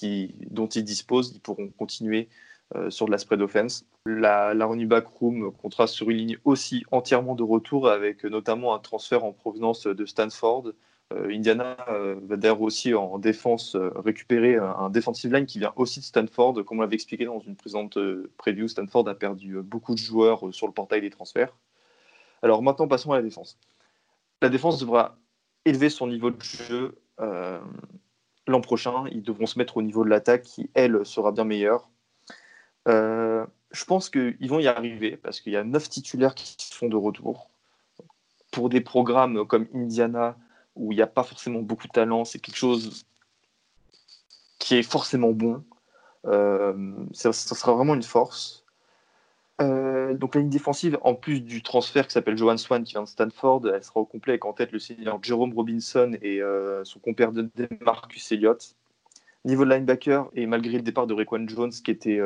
dont ils disposent, ils pourront continuer euh, sur de la spread offense. La, la running back room comptera sur une ligne aussi entièrement de retour avec notamment un transfert en provenance de Stanford. Euh, Indiana euh, va d'ailleurs aussi en défense récupérer un, defensive line qui vient aussi de Stanford. Comme on l'avait expliqué dans une présente preview, Stanford a perdu beaucoup de joueurs sur le portail des transferts. Alors maintenant, passons à la défense. La défense devra élever son niveau de jeu l'an prochain. Ils devront se mettre au niveau de l'attaque qui, elle, sera bien meilleure. Euh, je pense qu'ils vont y arriver parce qu'il y a neuf titulaires qui sont de retour. Pour des programmes comme Indiana, où il n'y a pas forcément beaucoup de talent, c'est quelque chose qui est forcément bon. Euh, ça, sera vraiment une force. Euh, donc la ligne défensive, en plus du transfert qui s'appelle Johan Swan qui vient de Stanford, elle sera au complet avec en tête le senior Jerome Robinson et son compère de Marcus Elliott. Niveau de linebacker, et malgré le départ de Raekwon Jones qui était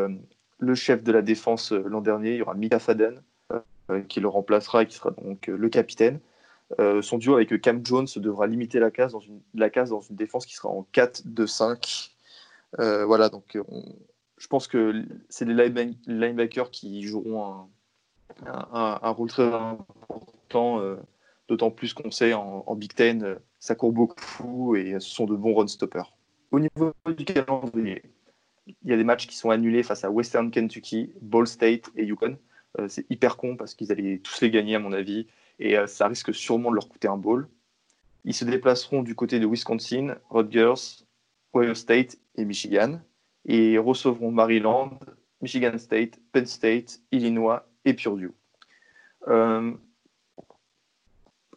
le chef de la défense euh, l'an dernier. Il y aura Mika Faden euh, qui le remplacera et qui sera donc euh, le capitaine. Son duo avec Cam Jones devra limiter la case dans une, la case dans une défense qui sera en 4-2-5. voilà, donc je pense que c'est les linebackers qui joueront un, rôle très important, d'autant plus qu'on sait en, Big Ten, ça court beaucoup et ce sont de bons run stoppers. Au niveau du calendrier, il y a des matchs qui sont annulés face à Western Kentucky, Ball State et Yukon. Euh, c'est hyper con parce qu'ils allaient tous les gagner, à mon avis, et euh, ça risque sûrement de leur coûter un ball. Ils se déplaceront du côté de Wisconsin, Rutgers, Ohio State et Michigan, et recevront Maryland, Michigan State, Penn State, Illinois et Purdue. Euh,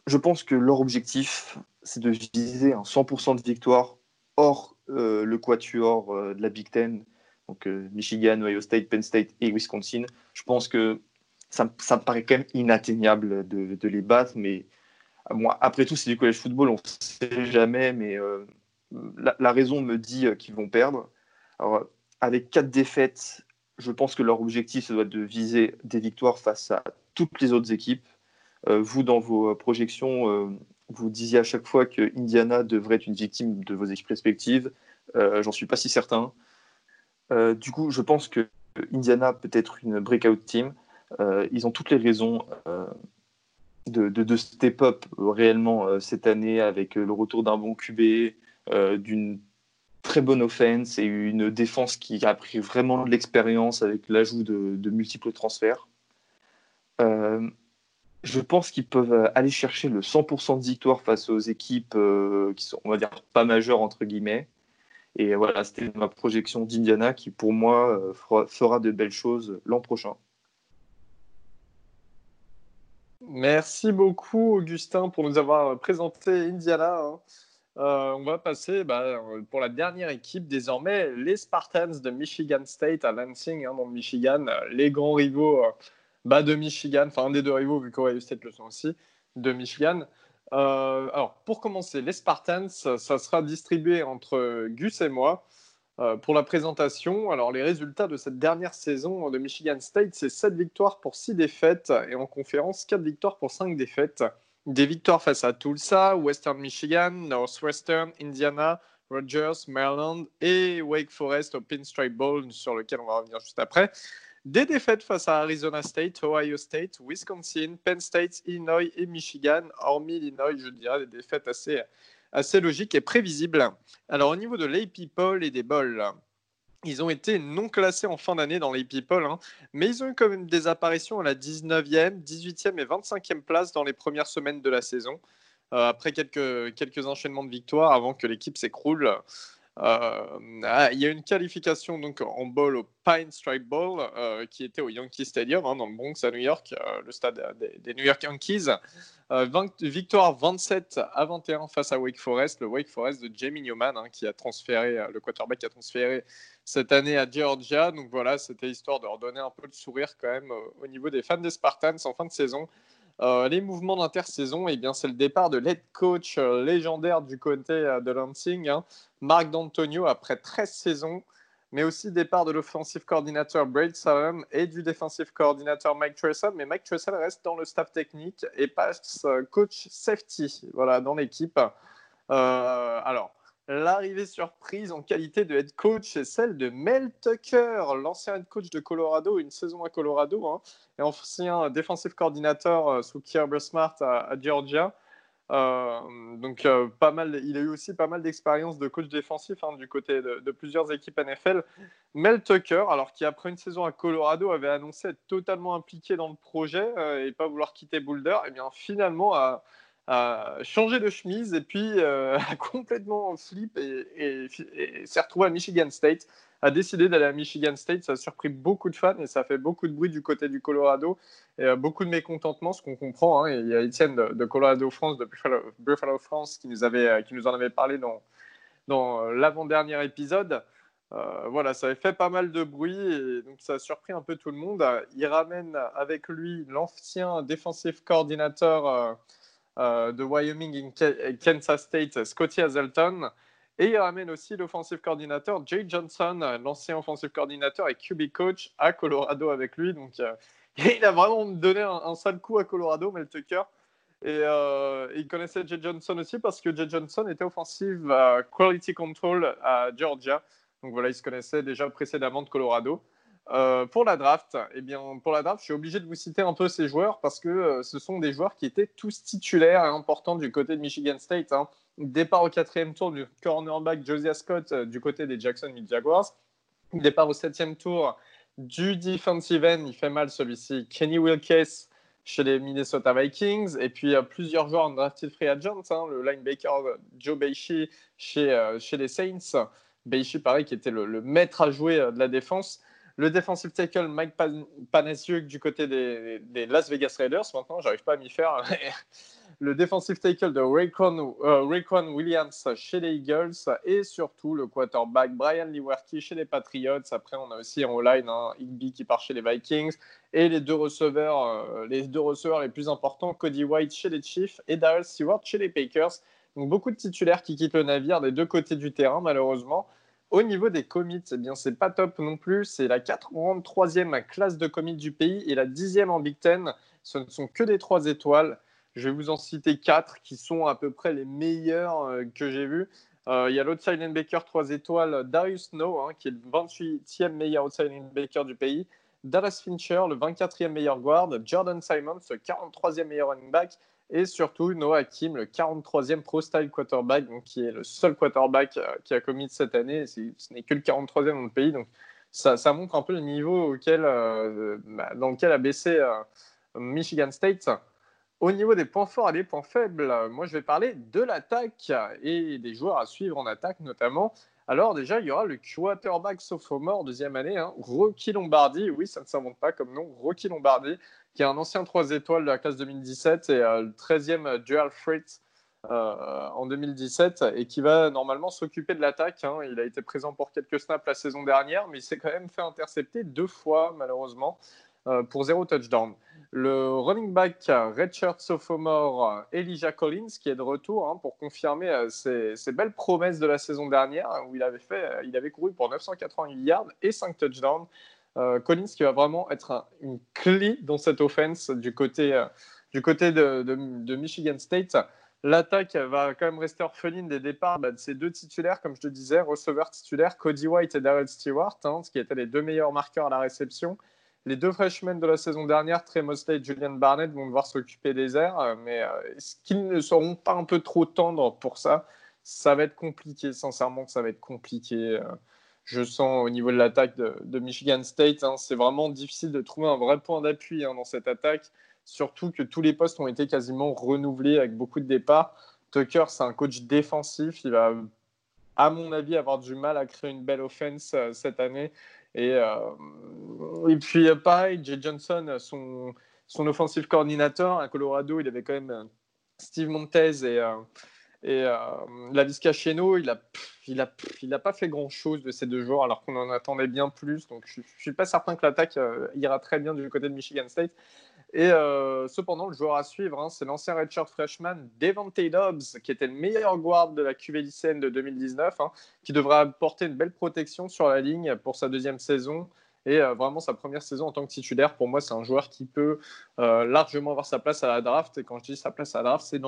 je pense que leur objectif, c'est de viser un 100% de victoire hors euh, le quatuor de la Big Ten, donc Michigan, Ohio State, Penn State et Wisconsin, je pense que ça, me paraît quand même inatteignable de, les battre. Mais moi, après tout, c'est du college football, on ne sait jamais, mais la, la, raison me dit qu'ils vont perdre. Alors, avec quatre défaites, je pense que leur objectif, ça doit être de viser des victoires face à toutes les autres équipes. vous, dans vos projections, vous disiez à chaque fois que Indiana devrait être une victime de vos équipes respectives. Euh, J'en suis pas si certain. Euh, du coup, je pense que Indiana peut être une breakout team. Euh, ils ont toutes les raisons euh, de, de, step up réellement cette année avec le retour d'un bon QB, d'une très bonne offense et une défense qui a pris vraiment de l'expérience avec l'ajout de, multiples transferts. Euh, je pense qu'ils peuvent aller chercher le 100% de victoire face aux équipes euh, qui sont, on va dire, pas majeures, entre guillemets. Et voilà, c'était ma projection d'Indiana qui, pour moi, euh, fera, de belles choses l'an prochain. Merci beaucoup, Augustin, pour nous avoir présenté Indiana. Hein. Euh, on va passer bah, pour la dernière équipe désormais, les Spartans de Michigan State à Lansing, hein, dans Michigan, les grands rivaux euh, bah, de Michigan, enfin un des deux rivaux vu qu'Ohio State le sont aussi, de Michigan. Euh, alors pour commencer, les Spartans, ça sera distribué entre Gus et moi. Pour la présentation, alors les résultats de cette dernière saison de Michigan State, c'est 7 victoires pour 6 défaites et en conférence 4 victoires pour 5 défaites. Des victoires face à Tulsa, Western Michigan, Northwestern, Indiana, Rogers, Maryland et Wake Forest au Pinstripe Bowl, sur lequel on va revenir juste après. Des défaites face à Arizona State, Ohio State, Wisconsin, Penn State, Illinois et Michigan. Hormis l'Illinois, je dirais des défaites assez, assez logiques et prévisibles. Alors au niveau de l'AP Poll et des bowls, ils ont été non classés en fin d'année dans les People, hein, mais ils ont eu quand même des apparitions à la 19e, 18e et 25e place dans les premières semaines de la saison, euh, après quelques, quelques enchaînements de victoires avant que l'équipe s'écroule. Euh, ah, il y a une qualification donc en bowl au Pine Stripe Bowl euh, qui était au Yankee Stadium hein, dans le Bronx à New York, le stade des, New York Yankees. victoire 27 à 21 face à Wake Forest, le Wake Forest de Jamie Newman hein, qui a transféré, le quarterback qui a transféré cette année à Georgia. Donc voilà, c'était histoire de redonner un peu de sourire quand même euh, au niveau des fans des Spartans en fin de saison. Euh, les mouvements d'intersaison, eh bien, c'est le départ de l'aide coach euh, légendaire du côté de Lansing, hein, Marc D'Antonio, après 13 saisons, mais aussi départ de l'offensive coordinateur Braid Salem et du defensive coordinateur Mike Tressel. Mais Mike Tressel reste dans le staff technique et passe coach safety voilà, dans l'équipe. alors, L'arrivée surprise en qualité de head coach est celle de Mel Tucker, l'ancien head coach de Colorado, une saison à Colorado, hein, et ancien defensive coordinateur euh, sous Kirby Smart à, Georgia. Euh, donc, euh, pas mal, il a eu aussi pas mal d'expérience de coach défensif hein, du côté de, plusieurs équipes NFL. Mel Tucker, alors qui après une saison à Colorado avait annoncé être totalement impliqué dans le projet et pas vouloir quitter Boulder, et eh bien finalement a a changé de chemise et puis euh, a complètement flip et, s'est retrouvé à Michigan State, a décidé d'aller à Michigan State. Ça a surpris beaucoup de fans et ça a fait beaucoup de bruit du côté du Colorado et euh, beaucoup de mécontentement, ce qu'on comprend. Hein. il y a Étienne de, Colorado France, de Buffalo, France, qui nous, avait, euh, qui nous en avait parlé dans, dans l'avant-dernier épisode. voilà, ça avait fait pas mal de bruit et donc ça a surpris un peu tout le monde. Il ramène avec lui l'ancien défensif coordinateur de Wyoming et Kansas State, Scotty Hazelton. Et il ramène aussi l'offensive coordinateur Jay Johnson, l'ancien offensive coordinateur et QB coach à Colorado avec lui. Donc, euh, il a vraiment donné un, sale coup à Colorado, Mel Tucker. Et euh, il connaissait Jay Johnson aussi parce que Jay Johnson était offensive quality control à Georgia. Donc voilà, il se connaissait déjà précédemment de Colorado. Euh, pour la draft, eh bien, pour la draft, je suis obligé de vous citer un peu ces joueurs parce que euh, ce sont des joueurs qui étaient tous titulaires et importants du côté de Michigan State. Hein. Départ au quatrième tour du cornerback Josiah Scott euh, du côté des Jacksonville Jaguars. Départ au septième tour du defensive end, il fait mal celui-ci, Kenny Wilkes chez les Minnesota Vikings. Et puis plusieurs joueurs en drafted free agent, hein, le linebacker Joe Beishi chez, les Saints. Beishi, pareil, qui était le maître à jouer de la défense. Le defensive tackle Mike Panasiuk du côté des, Las Vegas Raiders. Maintenant, j'arrive pas à m'y faire. le defensive tackle de Rayquan, euh, Williams chez les Eagles et surtout le quarterback Brian Lewerke chez les Patriots. Après, on a aussi en line hein, qui part chez les Vikings et les deux receveurs, euh, les deux receveurs les plus importants, Cody White chez les Chiefs et Darrell Stewart chez les Packers. Donc beaucoup de titulaires qui quittent le navire des deux côtés du terrain, malheureusement. Au niveau des commits, eh bien, c'est pas top non plus. C'est la 43e classe de commits du pays et la 10e en Big Ten. Ce ne sont que des 3 étoiles. Je vais vous en citer 4 qui sont à peu près les meilleurs euh, que j'ai vus. Euh, il y a l'outside linebacker 3 étoiles, Darius Snow, hein, qui est le 28e meilleur outside linebacker du pays. Dallas Fincher, le 24e meilleur guard. Jordan Simons, le 43e meilleur running back. Et surtout, Noah Hakim, le 43e Pro Style quarterback, donc, qui est le seul quarterback qui a commis cette année. Ce n'est que le 43e dans le pays. Donc, ça, montre un peu le niveau auquel, bah, dans lequel a baissé Michigan State. Au niveau des points forts et des points faibles, moi je vais parler de l'attaque et des joueurs à suivre en attaque notamment. Alors déjà, il y aura le quarterback sophomore deuxième année, hein, Rocky Lombardi. Oui, ça ne s'invente pas comme nom, Rocky Lombardi, qui est un ancien 3 étoiles de la classe 2017 et euh, le 13e dual euh, en 2017 et qui va normalement s'occuper de l'attaque. Hein. Il a été présent pour quelques snaps la saison dernière, mais il s'est quand même fait intercepter deux fois malheureusement euh, pour zéro touchdown. Le running back redshirt sophomore Elijah Collins, qui est de retour hein, pour confirmer euh, ses, belles promesses de la saison dernière, où il avait, fait, euh, il avait couru pour 988 yards et 5 touchdowns. Euh, Collins qui va vraiment être une clé dans cette offense du côté, du côté de, Michigan State. L'attaque va quand même rester orpheline des départs bah, de ces deux titulaires, comme je te disais, receveurs titulaires, Cody White et Darrell Stewart, hein, qui étaient les deux meilleurs marqueurs à la réception. Les deux freshmen de la saison dernière, Trey Mosley et Julian Barnett, vont devoir s'occuper des airs, euh, mais euh, est-ce qu'ils ne seront pas un peu trop tendres pour ça? Ça va être compliqué, sincèrement, ça va être compliqué. Euh. Je sens au niveau de l'attaque de, Michigan State, hein, c'est vraiment difficile de trouver un vrai point d'appui hein, dans cette attaque, surtout que tous les postes ont été quasiment renouvelés avec beaucoup de départs. Tucker, c'est un coach défensif, il va, à mon avis, avoir du mal à créer une belle offense cette année. Et, euh, et puis, euh, pareil, Jay Johnson, son, son offensive coordinateur à Colorado, il avait quand même euh, Steve Montez et, et Lavisca Cheno, il n'a il a, il a pas fait grand-chose de ces deux joueurs alors qu'on en attendait bien plus. Donc je ne suis pas certain que l'attaque ira très bien du côté de Michigan State. Et euh, cependant, le joueur à suivre, hein, c'est l'ancien redshirt freshman Devante Dobbs, qui était le meilleur guard de la QV de 2019, hein, qui devrait apporter une belle protection sur la ligne pour sa deuxième saison. Et euh, vraiment, sa première saison en tant que titulaire, pour moi, c'est un joueur qui peut euh, largement avoir sa place à la draft. Et quand je dis sa place à la draft, c'est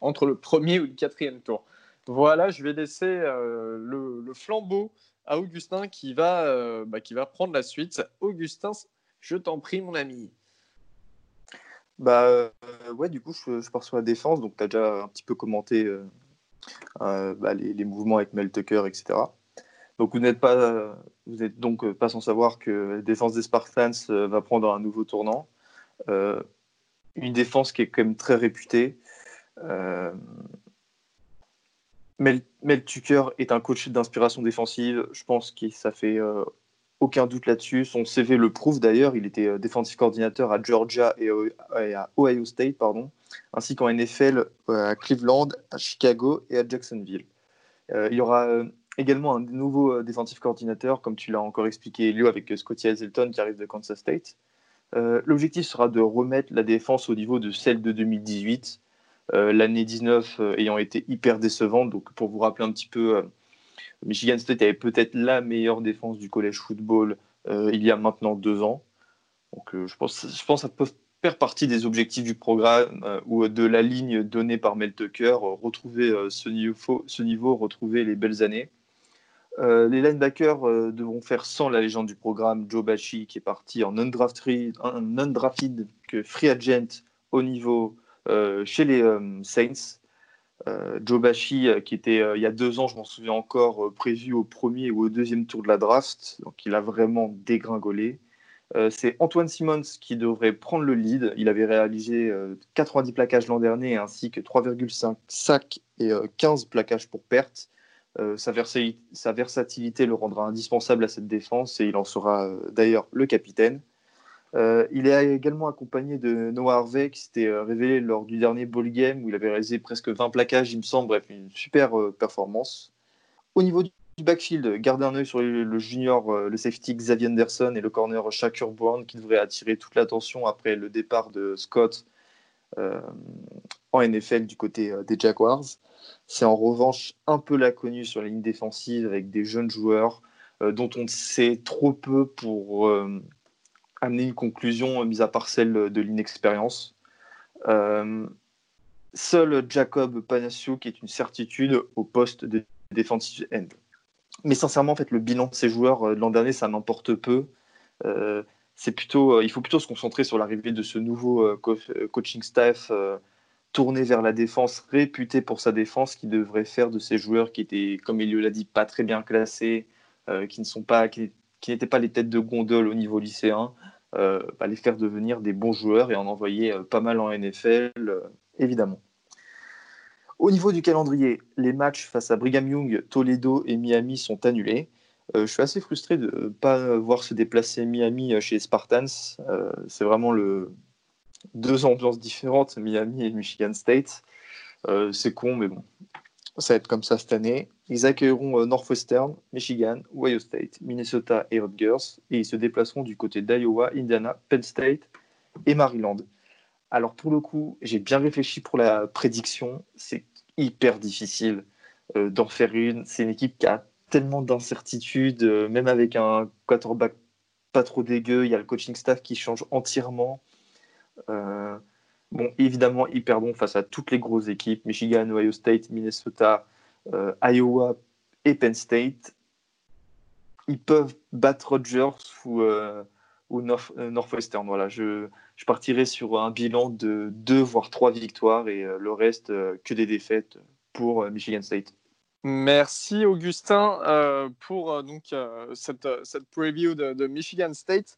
entre le premier ou le quatrième tour. Voilà, je vais laisser le, le, flambeau à Augustin qui va, bah, qui va prendre la suite. Augustin, je t'en prie, mon ami. Bah euh, ouais, du coup, je, pars sur la défense. Donc, tu as déjà un petit peu commenté euh, euh, bah, les, mouvements avec Mel Tucker, etc. Donc, vous n'êtes pas, vous êtes donc pas sans savoir que la défense des Spartans va prendre un nouveau tournant. une défense qui est quand même très réputée. Mel, Mel, Tucker est un coach d'inspiration défensive. Je pense que ça fait aucun doute là-dessus. Son CV le prouve d'ailleurs. Il était euh, défensif coordinateur à Georgia et à Ohio State, pardon, ainsi qu'en NFL euh, à Cleveland, à Chicago et à Jacksonville. Euh, il y aura également un nouveau défensif coordinateur, comme tu l'as encore expliqué, Elio, avec Scotty Hazelton qui arrive de Kansas State. L'objectif sera de remettre la défense au niveau de celle de 2018, l'année 19 ayant été hyper décevante. Donc, pour vous rappeler un petit peu Michigan State avait peut-être la meilleure défense du collège football euh, il y a maintenant deux ans. Donc euh, je, pense, que ça peut faire partie des objectifs du programme euh, ou de la ligne donnée par Mel Tucker, retrouver ce, niveau, retrouver les belles années. les linebackers devront faire sans la légende du programme, Joe Bashi, qui est parti en undrafted, undrafted que free agent au niveau chez les Saints. Euh, Joe Bashi, euh, qui était euh, il y a deux ans, je m'en souviens encore, prévu au premier ou au deuxième tour de la draft, donc il a vraiment dégringolé. c'est Antoine Simmons qui devrait prendre le lead. Il avait réalisé 90 plaquages l'an dernier ainsi que 3,5 sacs et 15 plaquages pour perte. Sa, sa, versatilité le rendra indispensable à cette défense et il en sera d'ailleurs le capitaine. Euh, il est également accompagné de Noah Harvey qui s'était euh, révélé lors du dernier ball game où il avait réalisé presque 20 plaquages, il me semble. Bref, une super euh, performance. Au niveau du backfield, gardez un œil sur le, junior, le safety Xavier Anderson et le corner Shakur Brown qui devrait attirer toute l'attention après le départ de Scott en NFL du côté des Jaguars. C'est en revanche un peu l'inconnu sur la ligne défensive avec des jeunes joueurs dont on sait trop peu pour amener une conclusion, mis à part celle de l'inexpérience. Euh, seul Jacob Panassiou qui est une certitude au poste de defensive end. Mais sincèrement, en fait, le bilan de ces joueurs euh, de l'an dernier, ça n'emporte peu. Euh, c'est plutôt, il faut plutôt se concentrer sur l'arrivée de ce nouveau coaching staff tourné vers la défense, réputé pour sa défense, qui devrait faire de ces joueurs qui étaient, comme il l'a dit, pas très bien classés, euh, qui ne sont pas, n'étaient pas les têtes de gondole au niveau lycéen, euh, bah, les faire devenir des bons joueurs et en envoyer euh, pas mal en NFL, évidemment. Au niveau du calendrier, les matchs face à Brigham Young, Toledo et Miami sont annulés. je suis assez frustré de ne pas voir se déplacer Miami chez Spartans. c'est vraiment le, deux ambiances différentes, Miami et Michigan State. Euh, c'est con, mais bon, ça va être comme ça cette année. Ils accueilleront euh, Northwestern, Michigan, Ohio State, Minnesota et Rutgers, et ils se déplaceront du côté d'Iowa, Indiana, Penn State et Maryland. Alors pour le coup, j'ai bien réfléchi pour la prédiction. C'est hyper difficile euh, d'en faire une. C'est une équipe qui a tellement d'incertitudes, même avec un quarterback pas trop dégueu. Il y a le coaching staff qui change entièrement. Euh, bon, évidemment, ils perdront face à toutes les grosses équipes Michigan, Ohio State, Minnesota, euh, Iowa et Penn State. Ils peuvent battre Rogers ou, euh, ou Northwestern. Voilà, je, je, partirai sur un bilan de deux voire trois victoires et le reste que des défaites pour Michigan State. Merci Augustin pour donc cette, cette, preview de, Michigan State.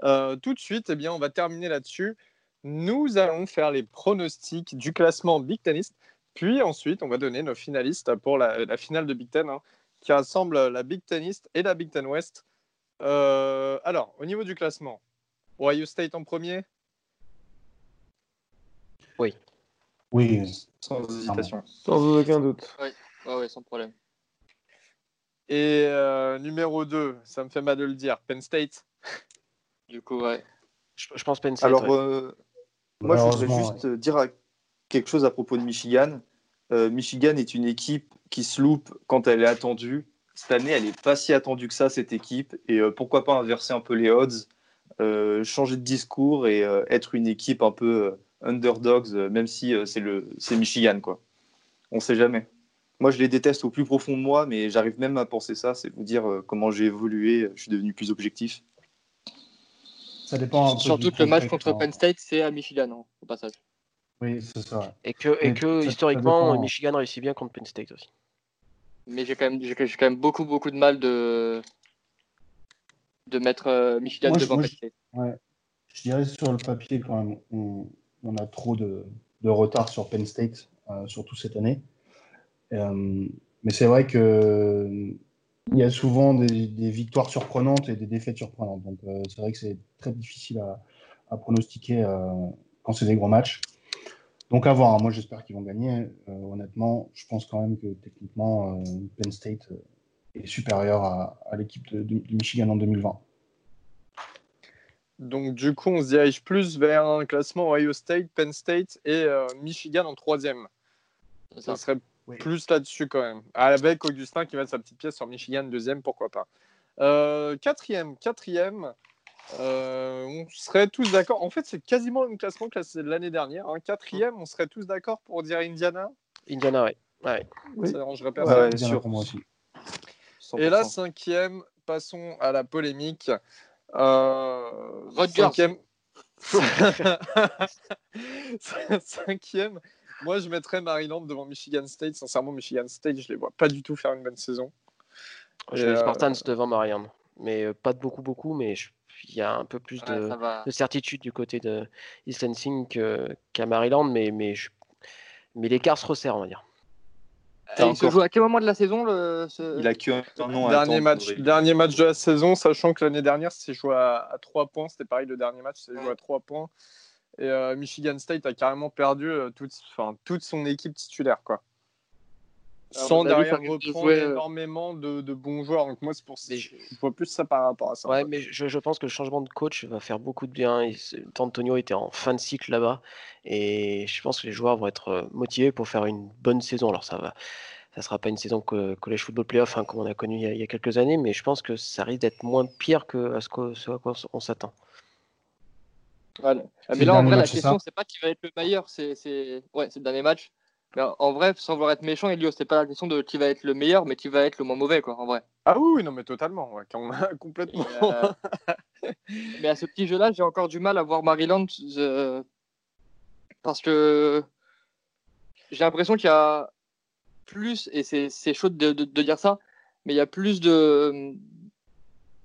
tout de suite, eh bien, on va terminer là-dessus nous allons faire les pronostics du classement Big Tenist. Puis ensuite, on va donner nos finalistes pour la, finale de Big Ten, hein, qui rassemble la Big Tenist et la Big Ten West. Euh, alors, au niveau du classement, Ohio State en premier? Oui. Oui. Sans hésitation. Sans aucun doute. Oui, ouais, sans problème. Et euh, numéro 2, ça me fait mal de le dire, Penn State. Du coup, ouais. Je, pense Penn State. Alors, euh, moi, je voudrais juste dire quelque chose à propos de Michigan. Euh, Michigan est une équipe qui se loupe quand elle est attendue. Cette année, elle n'est pas si attendue que ça, cette équipe. Et euh, pourquoi pas inverser un peu les odds, changer de discours et être une équipe un peu underdogs, même si c'est Michigan. Quoi. On ne sait jamais. Moi, je les déteste au plus profond de moi, mais j'arrive même à penser ça. C'est vous dire comment j'ai évolué. Je suis devenu plus objectif. Ça dépend Surtout que le match contre Penn State, c'est à Michigan, hein, au passage. Oui, c'est ça. Et que, et que historiquement, Michigan réussit bien contre Penn State aussi. Mais j'ai quand, même, j'ai quand même beaucoup, beaucoup de mal de, de mettre euh, Michigan devant Penn State. Je, ouais. je dirais sur le papier, quand même, on, a trop de, de, retard sur Penn State, euh, surtout cette année. Euh, mais c'est vrai que il y a souvent des, victoires surprenantes et des défaites surprenantes. Donc, euh, c'est vrai que c'est très difficile à, pronostiquer euh, quand c'est des gros matchs. Donc, à voir. Moi, j'espère qu'ils vont gagner. Euh, honnêtement, je pense quand même que techniquement, Penn State est supérieur à, l'équipe de, Michigan en 2020. Donc, du coup, on se dirige plus vers un classement Ohio State, Penn State et Michigan en troisième. Ça serait plus là-dessus quand même. Avec Augustin qui met sa petite pièce sur Michigan, deuxième, pourquoi pas. Euh, quatrième, quatrième, euh, on serait tous d'accord. En fait, c'est quasiment le même classement que l'année dernière. Hein. Quatrième, on serait tous d'accord pour dire Indiana? Indiana, ouais. ouais. Ça dérangerait personne. Ouais, moi aussi. Et là, cinquième, passons à la polémique. Euh, cinquième. cinquième, moi, je mettrais Maryland devant Michigan State. Sincèrement, Michigan State, je les vois pas du tout faire une bonne saison. Je mets Spartans euh, devant Maryland. Mais euh, pas de beaucoup, beaucoup, mais il y a un peu plus de, certitude du côté de East Lansing qu'à Maryland, mais, mais, mais l'écart se resserre, on va dire. il se joue à quel moment de la saison Il a que un dernier match, dernier match de la saison, sachant que l'année dernière, c'est joué à, à 3 points. C'était pareil, le dernier match, c'est joué à 3 points. Et euh, Michigan State a carrément perdu euh, toute, toute son équipe titulaire. Quoi. Sans derrière reprendre euh, énormément de, de, bons joueurs. Donc moi, c'est pour ça je, vois plus ça par rapport à ça. Ouais, mais je, je, pense que le changement de coach va faire beaucoup de bien. Antonio était en fin de cycle là-bas. Et je pense que les joueurs vont être motivés pour faire une bonne saison. Alors ça va. Ça sera pas une saison que college football playoff hein, comme on a connu il y a, il y a, quelques années, mais je pense que ça risque d'être moins pire que à ce, ce à quoi on s'attend. Ah, mais là, en vrai, la question, c'est pas qui va être le meilleur, c'est ouais, le dernier match. En vrai, sans vouloir être méchant, Elio, c'est pas la question de qui va être le meilleur, mais qui va être le moins mauvais, quoi, en vrai. Ah oui, non, mais totalement, complètement. Euh, mais à ce petit jeu-là, j'ai encore du mal à voir Maryland parce que j'ai l'impression qu'il y a plus, et c'est chaud de, de, dire ça, mais il y a plus de,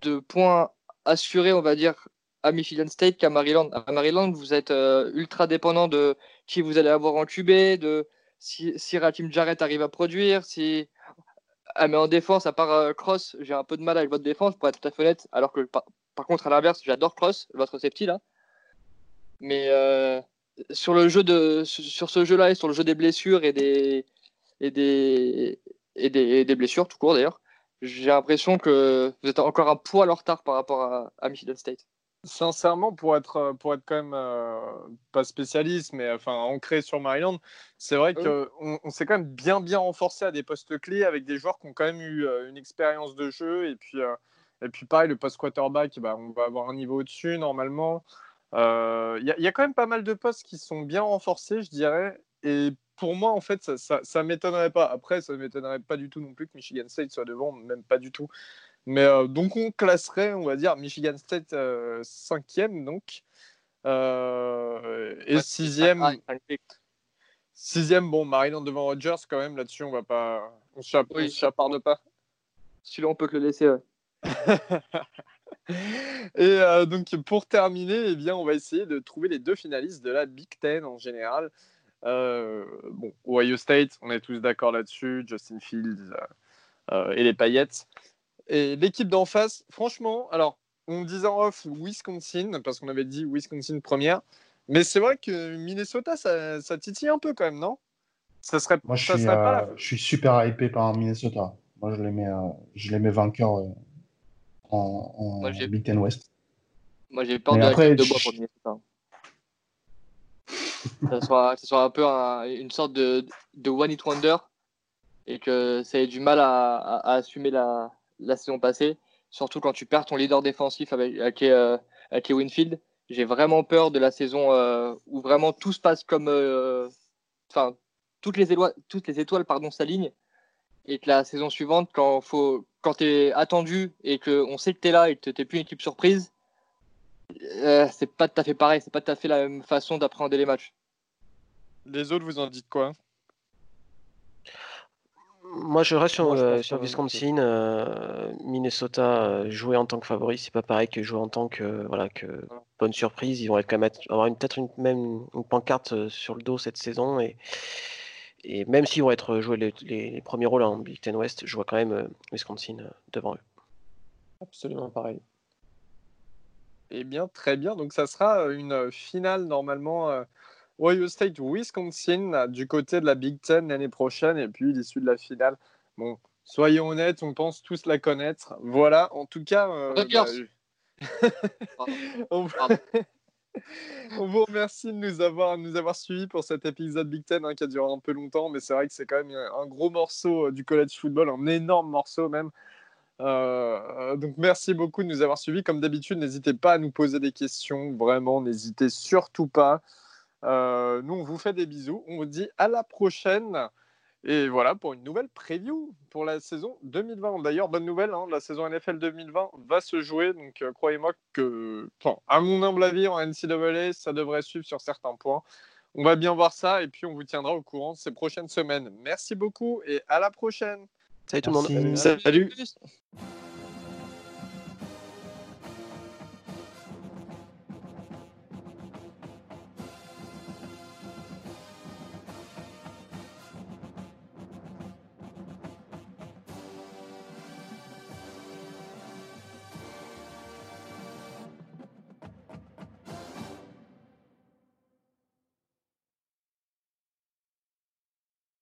de points assurés, on va dire, à Michigan State qu'à Maryland. À Maryland, vous êtes euh, ultra dépendant de qui vous allez avoir en QB, de si, si Jarrett arrive à produire, si. Ah, mais en défense, à part euh, Cross, j'ai un peu de mal avec votre défense, pour être tout à fait honnête, alors que par, contre, à l'inverse, j'adore Cross, votre safety là. Mais euh, sur le jeu de sur ce jeu-là et sur le jeu des blessures et des et des et des, blessures tout court d'ailleurs, j'ai l'impression que vous êtes encore un poil en retard par rapport à, à Michigan State. Sincèrement, pour être, pour être quand même euh, pas spécialiste, mais enfin ancré sur Maryland, c'est vrai qu'on on, s'est quand même bien bien renforcé à des postes clés avec des joueurs qui ont quand même eu euh, une expérience de jeu. Et puis, euh, et puis pareil, le poste quarterback, bah, on va avoir un niveau au-dessus normalement. Il y, y, a quand même pas mal de postes qui sont bien renforcés, je dirais. Et pour moi, en fait, ça, ça, ça m'étonnerait pas. Après, ça m'étonnerait pas du tout non plus que Michigan State soit devant, même pas du tout. Mais euh, donc, on classerait, on va dire, Michigan State 5e, euh, donc. Euh, et 6e. Sixième, bon, Maryland devant Rogers, quand même, là-dessus, on va pas. On oui, chaparde pas. Celui-là, on peut que le laisser, ouais. et donc, pour terminer, eh bien, on va essayer de trouver les deux finalistes de la Big Ten en général. bon, Ohio State, on est tous d'accord là-dessus, Justin Fields et les Paillettes. Et l'équipe d'en face, franchement, alors, on disait en off Wisconsin, parce qu'on avait dit Wisconsin première. Mais c'est vrai que Minnesota, ça, ça, titille un peu quand même, non? Ça serait, Moi, je, suis, euh, je suis super hypé par Minnesota. Moi, je les mets, euh, je les mets vainqueurs euh, en, en Big Ten West. Moi, j'ai peur de la de bois pour Minnesota. ça, soit, ça soit un peu une sorte de, de one hit wonder et que ça ait du mal à, à assumer la, la saison passée, surtout quand tu perds ton leader défensif avec, avec, euh, Winfield. J'ai vraiment peur de la saison euh, où vraiment tout se passe comme. Euh, enfin, toutes les, étoiles, toutes les étoiles pardon, s'alignent et que la saison suivante, quand, faut, quand tu es attendu et qu'on sait que tu es là et que tu plus une équipe surprise, c'est pas tout à fait pareil, c'est pas tout à fait la même façon d'appréhender les matchs. Les autres, vous en dites quoi? Moi, je reste sur, euh, Wisconsin. Euh, Minnesota, euh, jouer en tant que favori, c'est pas pareil que jouer en tant que, voilà, que bonne surprise. Ils vont quand même avoir peut-être une, même une pancarte sur le dos cette saison. Et, et même s'ils vont être joués les, premiers rôles en Big Ten West, je vois quand même Wisconsin devant eux. Absolument pareil. Eh bien, très bien. Donc, ça sera une finale normalement Ohio State Wisconsin du côté de la Big Ten l'année prochaine et puis l'issue de la finale. Bon, soyons honnêtes, on pense tous la connaître. Voilà, en tout cas. Euh, bah, on... vous remercie de nous avoir, nous avoir suivis pour cet épisode Big Ten hein, qui a duré un peu longtemps, mais c'est vrai que c'est quand même un gros morceau euh, du college football, un énorme morceau même. Euh, donc merci beaucoup de nous avoir suivis. Comme d'habitude, n'hésitez pas à nous poser des questions. Vraiment, n'hésitez surtout pas. Euh, nous, on vous fait des bisous. On vous dit à la prochaine. Et voilà pour une nouvelle preview pour la saison 2020. D'ailleurs, bonne nouvelle, hein, la saison NFL 2020 va se jouer. Donc, euh, croyez-moi que, à mon humble avis, en NCAA, ça devrait suivre sur certains points. On va bien voir ça et puis on vous tiendra au courant ces prochaines semaines. Merci beaucoup et à la prochaine. Salut tout le monde. Salut.